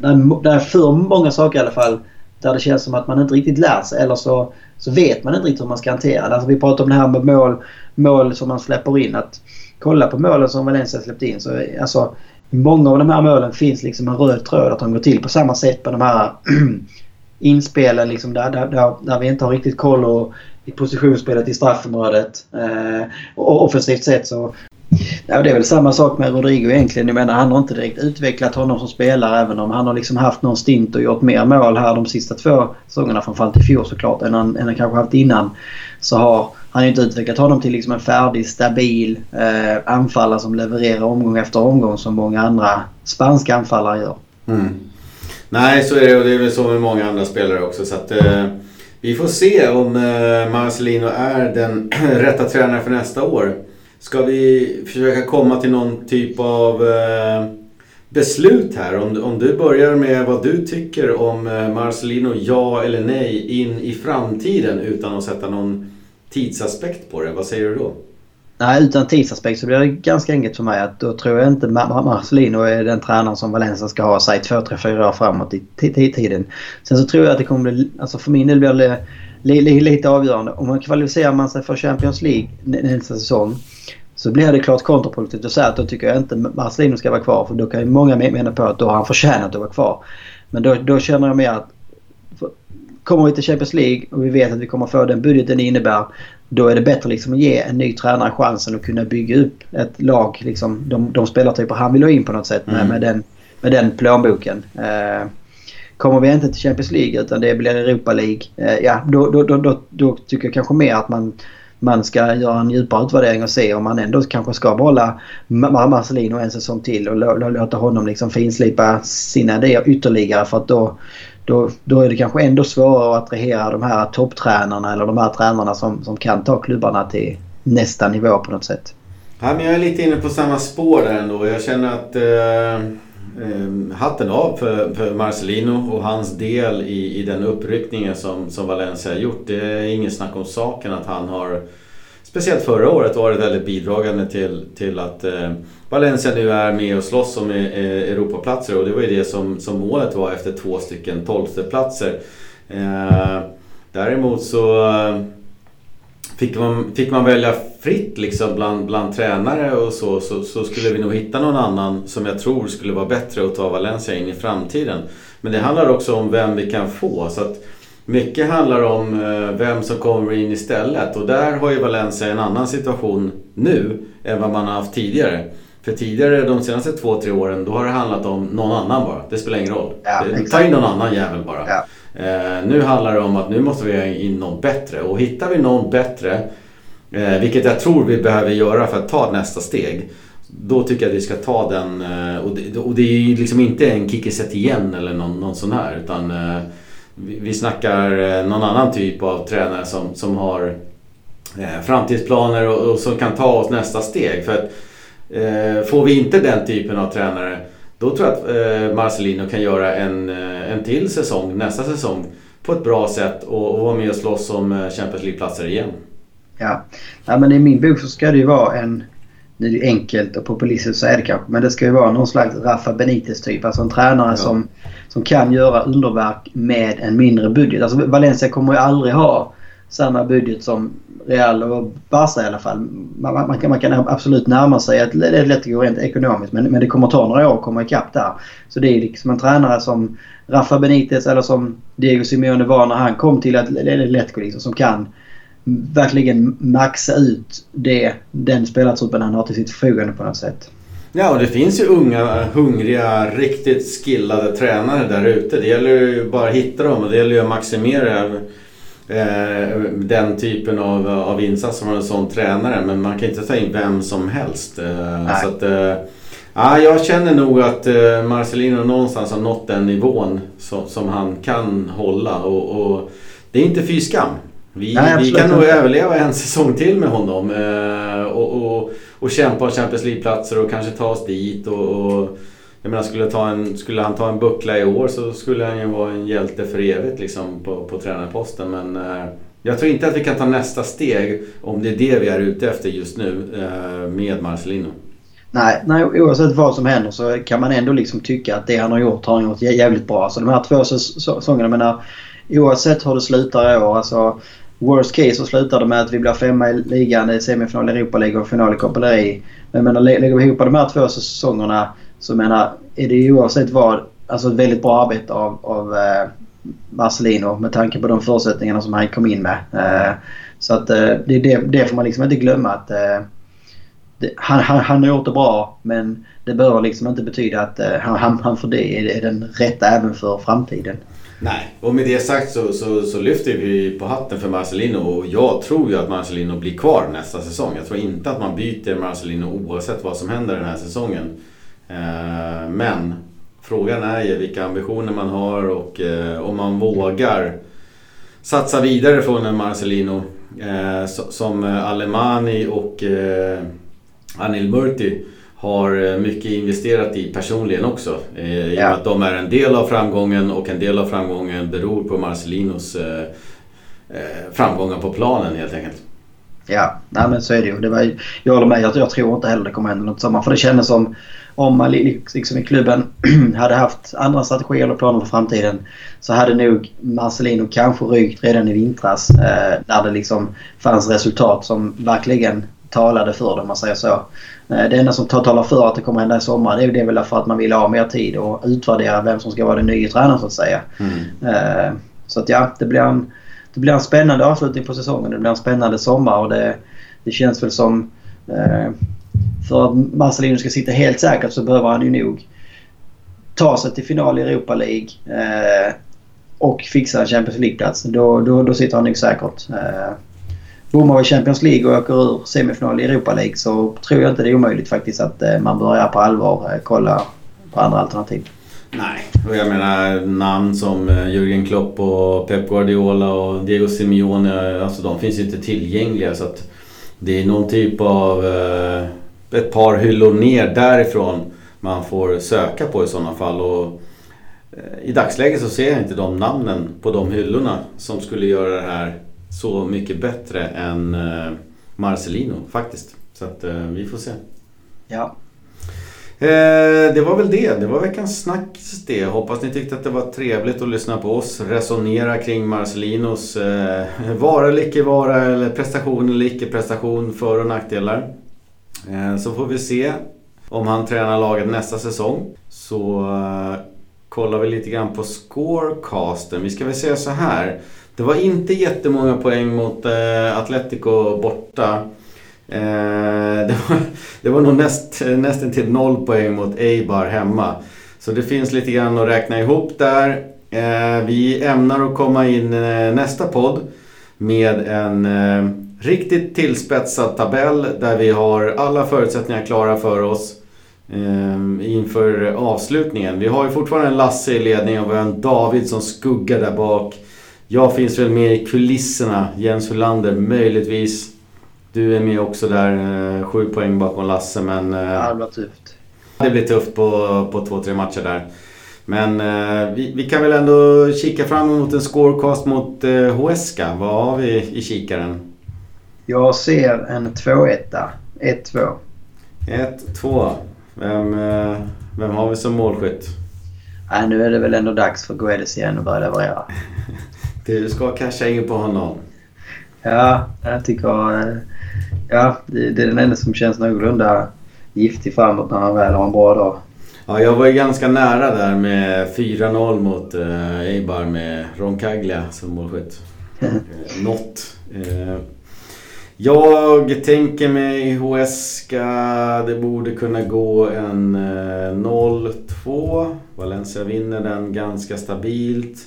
det är för många saker i alla fall där det känns som att man inte riktigt lär sig. Eller så, så vet man inte riktigt hur man ska hantera det. Alltså vi pratar om det här med mål, mål som man släpper in. Att kolla på målen som Valencia släppte in. Så, alltså, i många av de här målen finns liksom en röd tråd att de går till på samma sätt på de här inspelen liksom där, där, där, där vi inte har riktigt koll och, i positionsspelet i straffområdet. Eh, och offensivt sett så Ja, det är väl samma sak med Rodrigo egentligen. Jag menar, han har inte direkt utvecklat honom som spelare även om han har liksom haft någon stint och gjort mer mål här de sista två säsongerna framförallt i fjol såklart än han, än han kanske haft innan. Så har han inte utvecklat honom till liksom en färdig, stabil eh, anfallare som levererar omgång efter omgång som många andra spanska anfallare gör. Mm. Nej, så är det och det är väl så med många andra spelare också. Så att, eh, vi får se om eh, Marcelino är den rätta tränaren för nästa år. Ska vi försöka komma till någon typ av eh, beslut här? Om, om du börjar med vad du tycker om eh, Marcelino, ja eller nej, in i framtiden utan att sätta någon tidsaspekt på det. Vad säger du då? Nej, utan tidsaspekt så blir det ganska enkelt för mig att då tror jag inte Marcelino är den tränaren som Valencia ska ha, säg två, tre, fyra år framåt i tiden. Sen så tror jag att det kommer bli, alltså för min del blir det lite avgörande. Om man kvalificerar man sig för Champions League nästa säsong så blir det klart kontraproduktivt att säga att då tycker jag inte Marcelino ska vara kvar. För då kan ju många mena på att då har han förtjänat att vara kvar. Men då, då känner jag mer att kommer vi till Champions League och vi vet att vi kommer få den budgeten det innebär. då är det bättre liksom att ge en ny tränare chansen att kunna bygga upp ett lag. Liksom, de, de spelartyper han vill ha in på något sätt med, mm. med, den, med den plånboken. Eh, kommer vi inte till Champions League utan det blir Europa League. Eh, ja, då, då, då, då, då tycker jag kanske mer att man man ska göra en djupare utvärdering och se om man ändå kanske ska behålla Marcelino en säsong till och låta honom liksom finslipa sina idéer ytterligare för att då, då, då är det kanske ändå svårare att attrahera de här topptränarna eller de här tränarna som, som kan ta klubbarna till nästa nivå på något sätt. Ja, men jag är lite inne på samma spår där ändå. Jag känner att eh, Ehm, hatten av för, för, Marcelino och hans del i, i den uppryckningen som, som Valencia har gjort. Det är inget snack om saken att han har Speciellt förra året varit väldigt bidragande till, till att eh, Valencia nu är med och slåss om eh, Europaplatser och det var ju det som, som målet var efter två stycken tolfteplatser. Eh, däremot så eh, fick man, fick man välja fritt liksom bland, bland tränare och så, så, så skulle vi nog hitta någon annan som jag tror skulle vara bättre att ta Valencia in i framtiden. Men det handlar också om vem vi kan få. Så att mycket handlar om eh, vem som kommer in istället och där har ju Valencia en annan situation nu än vad man har haft tidigare. För tidigare, de senaste två, tre åren, då har det handlat om någon annan bara. Det spelar ingen roll. Ja, Ta in någon annan jävel bara. Ja. Eh, nu handlar det om att nu måste vi ha in någon bättre. Och hittar vi någon bättre, eh, vilket jag tror vi behöver göra för att ta nästa steg. Då tycker jag att vi ska ta den. Eh, och, det, och det är ju liksom inte en Kikiset igen eller någon, någon sån här. Utan vi, snackar någon annan typ av tränare som, som har framtidsplaner och, och som kan ta oss nästa steg. För att Eh, får vi inte den typen av tränare då tror jag att eh, Marcelino kan göra en, eh, en till säsong nästa säsong på ett bra sätt och, och vara med och slåss om Champions League-platser igen. Ja. ja, men i min bok så ska det ju vara en... Nu är det enkelt och populistiskt så är det kanske. Men det ska ju vara någon slags Rafa Benitez typ. Alltså en tränare ja. som, som kan göra underverk med en mindre budget. Alltså Valencia kommer ju aldrig ha samma budget som Real och Barca i alla fall. Man, man, kan, man kan absolut närma sig att det är lätt att gå rent ekonomiskt men, men det kommer ta några år att komma ikapp där. Så det är liksom en tränare som Rafa Benitez eller som Diego Simeone var när han kom till Atletico liksom, som kan verkligen maxa ut det, den spelartruppen han har till sitt förfogande på något sätt. Ja, och det finns ju unga, hungriga, riktigt skillade tränare där ute. Det gäller ju bara att hitta dem och det gäller ju att maximera eh, den typen av, av insats från en sån tränare. Men man kan inte ta in vem som helst. Eh, så att, eh, ja, jag känner nog att eh, Marcelino någonstans har nått den nivån som, som han kan hålla. Och, och det är inte fy skam. Vi, Nej, vi kan nog överleva en säsong till med honom. Eh, och, och, och kämpa om Champions League-platser och kanske ta oss dit. och, och jag menar, skulle, ta en, skulle han ta en buckla i år så skulle han ju vara en hjälte för evigt liksom, på, på tränarposten. Men eh, jag tror inte att vi kan ta nästa steg, om det är det vi är ute efter just nu, eh, med Marcelino. Nej, nej, oavsett vad som händer så kan man ändå liksom tycka att det han har gjort har han gjort jävligt bra. Så de här två säsongerna, jag menar, oavsett hur det slutar i år. Alltså, worst case så slutar det med att vi blir femma i ligan i semifinal i Europa League och final i Copa. Men menar, lägger vi ihop de här två säsongerna så menar, är det ju oavsett vad alltså ett väldigt bra arbete av, av eh, Marcelino med tanke på de förutsättningarna som han kom in med. Eh, så att eh, det, det, det får man liksom inte glömma att eh, det, han, han, han har gjort det bra men det behöver liksom inte betyda att eh, han, han för det är, är den rätta även för framtiden. Nej, och med det sagt så, så, så, lyfter vi på hatten för Marcelino och jag tror ju att Marcelino blir kvar nästa säsong. Jag tror inte att man byter Marcelino oavsett vad som händer den här säsongen. Eh, men frågan är ju vilka ambitioner man har och eh, om man vågar satsa vidare från en Marcelino eh, som Alemani och Anil Murti har mycket investerat i personligen också. I med att de är en del av framgången och en del av framgången beror på Marcelinos framgångar på planen helt enkelt. Ja, nej men så är det ju. Det var, jag håller med. Jag, jag tror inte heller det kommer hända något samma. För det kändes som om man liksom i klubben hade haft andra strategier eller planer för framtiden så hade nog Marcelino kanske rykt redan i vintras eh, när det liksom fanns resultat som verkligen talade för det om man säger så. Eh, det enda som talar för att det kommer hända i sommar det är det väl för att man vill ha mer tid och utvärdera vem som ska vara den nya tränaren så att säga. Mm. Eh, så att ja, det blir en det det blir en spännande avslutning på säsongen. Det blir en spännande sommar och det, det känns väl som... För att Marcelino ska sitta helt säkert så behöver han ju nog ta sig till final i Europa League eh, och fixa en Champions League-plats. Då, då, då sitter han nog säkert. Eh, bommar vi Champions League och åker ur semifinal i Europa League så tror jag inte det är omöjligt faktiskt att eh, man börjar på allvar eh, kolla på andra alternativ. Nej, och jag menar namn som eh, Jürgen Klopp och Pep Guardiola och Diego Simeone. Eh, alltså de finns ju inte tillgängliga så att det är någon typ av eh, ett par hyllor ner därifrån man får söka på i sådana fall. Och I dagsläget så ser jag inte de namnen på de hyllorna som skulle göra det här så mycket bättre än Marcelino faktiskt. Så att vi får se. Ja, Eh, det var väl det. Det var veckans snack det. Hoppas ni tyckte att det var trevligt att lyssna på oss resonera kring Marcelinos eh, vara eller icke vara eller prestation eller icke prestation, för och nackdelar. Eh, så får vi se om han tränar laget nästa säsong. Så eh, kollar vi lite grann på scorecasten. Vi ska väl säga så här. Det var inte jättemånga poäng mot eh, Atletico borta. Det, var, det var nog näst, nästan till noll poäng mot Eibar hemma. Så det finns lite grann att räkna ihop där. Vi ämnar att komma in nästa podd med en riktigt tillspetsad tabell där vi har alla förutsättningar klara för oss inför avslutningen. Vi har ju fortfarande en Lasse i ledning och vi har en David som skuggar där bak. Jag finns väl med i kulisserna, Jens Hulander möjligtvis. Du är med också där, eh, sju poäng bakom Lasse men... Eh, ja, det blir tufft. Det blir tufft på, på två, tre matcher där. Men eh, vi, vi, kan väl ändå kika fram emot en scorecast mot eh, Huesca. Vad har vi i kikaren? Jag ser en 2-1. 1-2. 1-2. Vem, eh, vem har vi som målskytt? Nej, nu är det väl ändå dags för Guedes igen att börja leverera. du ska casha in på honom. Ja, jag tycker... Eh, ja, det, det är den enda som känns någorlunda giftig framåt när han väl har en bra dag. Ja, jag var ju ganska nära där med 4-0 mot eh, Eibar med Roncaglia som målskytt. något. Eh, jag tänker mig Huesca, det borde kunna gå en eh, 0-2. Valencia vinner den ganska stabilt.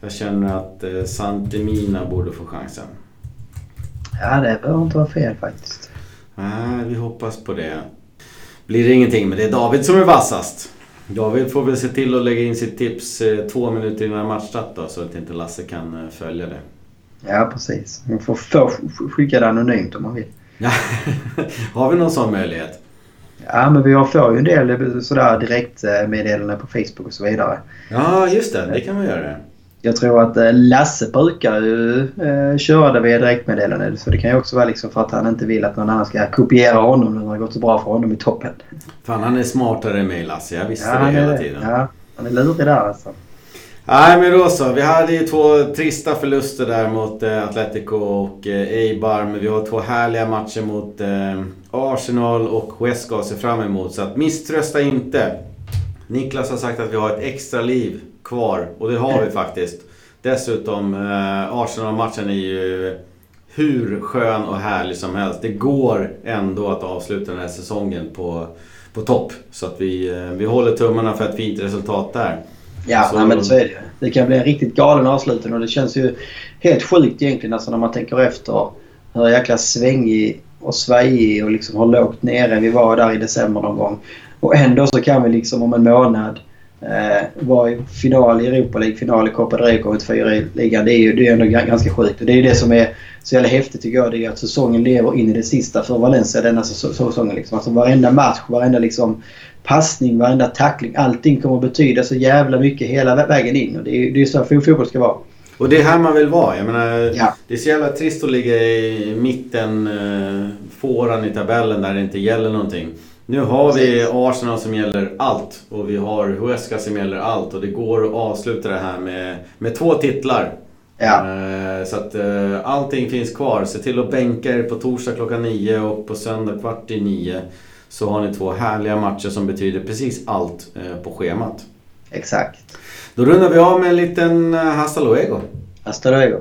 Jag känner att eh, Santemina borde få chansen. Ja, det behöver inte vara fel faktiskt. Nej, vi hoppas på det. Blir det ingenting, men det är David som är vassast. David får väl se till att lägga in sitt tips eh, två minuter innan matchstart då, så att inte Lasse kan eh, följa det. Ja, precis. Man får, skicka det anonymt om man vill. har vi någon sån möjlighet? Ja, men vi får ju en del sådär direktmeddelanden på Facebook och så vidare. Ja, just det. Det kan man göra. Jag tror att eh, Lasse brukar ju eh, köra det via direktmeddelande. Så det kan ju också vara liksom för att han inte vill att någon annan ska kopiera honom när det har gått så bra för honom i toppen. Fan, han är smartare än mig Lasse. Jag visste ja, det hela tiden. Ja, han är lurig där alltså. Nej men då så. Vi hade ju två trista förluster där mot eh, Atletico och eh, Eibar. Men vi har två härliga matcher mot eh, Arsenal och Huesca att se fram emot. Så att misströsta inte. Niklas har sagt att vi har ett extra liv kvar och det har vi faktiskt. Dessutom, eh, Arsenal-matchen är ju hur skön och härlig som helst. Det går ändå att avsluta den här säsongen på, på topp. Så att vi, eh, vi håller tummarna för ett fint resultat där. Ja, så, nej, men så är det Det kan bli en riktigt galen avslutning och det känns ju helt sjukt egentligen alltså när man tänker efter hur jäkla svängig och svajig och liksom hur lågt nere vi var där i december någon gång. Och ändå så kan vi liksom om en månad eh, var i final i Europa League, final i Copa del Rey, kommit fyra i ligan. Det är ju det är ändå ganska sjukt. Och det är det som är så jävla häftigt tycker jag. Det är att säsongen lever in i det sista för Valencia denna säsongen. Liksom. Alltså varenda match, varenda liksom passning, varenda tackling. Allting kommer att betyda så jävla mycket hela vägen in. Och det är ju så fotboll ska vara. Och det är här man vill vara. Jag menar, ja. Det är så jävla trist att ligga i mitten, eh, fåran i tabellen där det inte gäller någonting. Nu har vi Arsenal som gäller allt och vi har Huesca som gäller allt och det går att avsluta det här med, med två titlar. Ja. Eh, så att eh, allting finns kvar. Se till att bänka er på torsdag klockan nio och på söndag kvart i nio. Så har ni två härliga matcher som betyder precis allt eh, på schemat. Exakt. Då rundar vi av med en liten hasta luego. Hasta luego.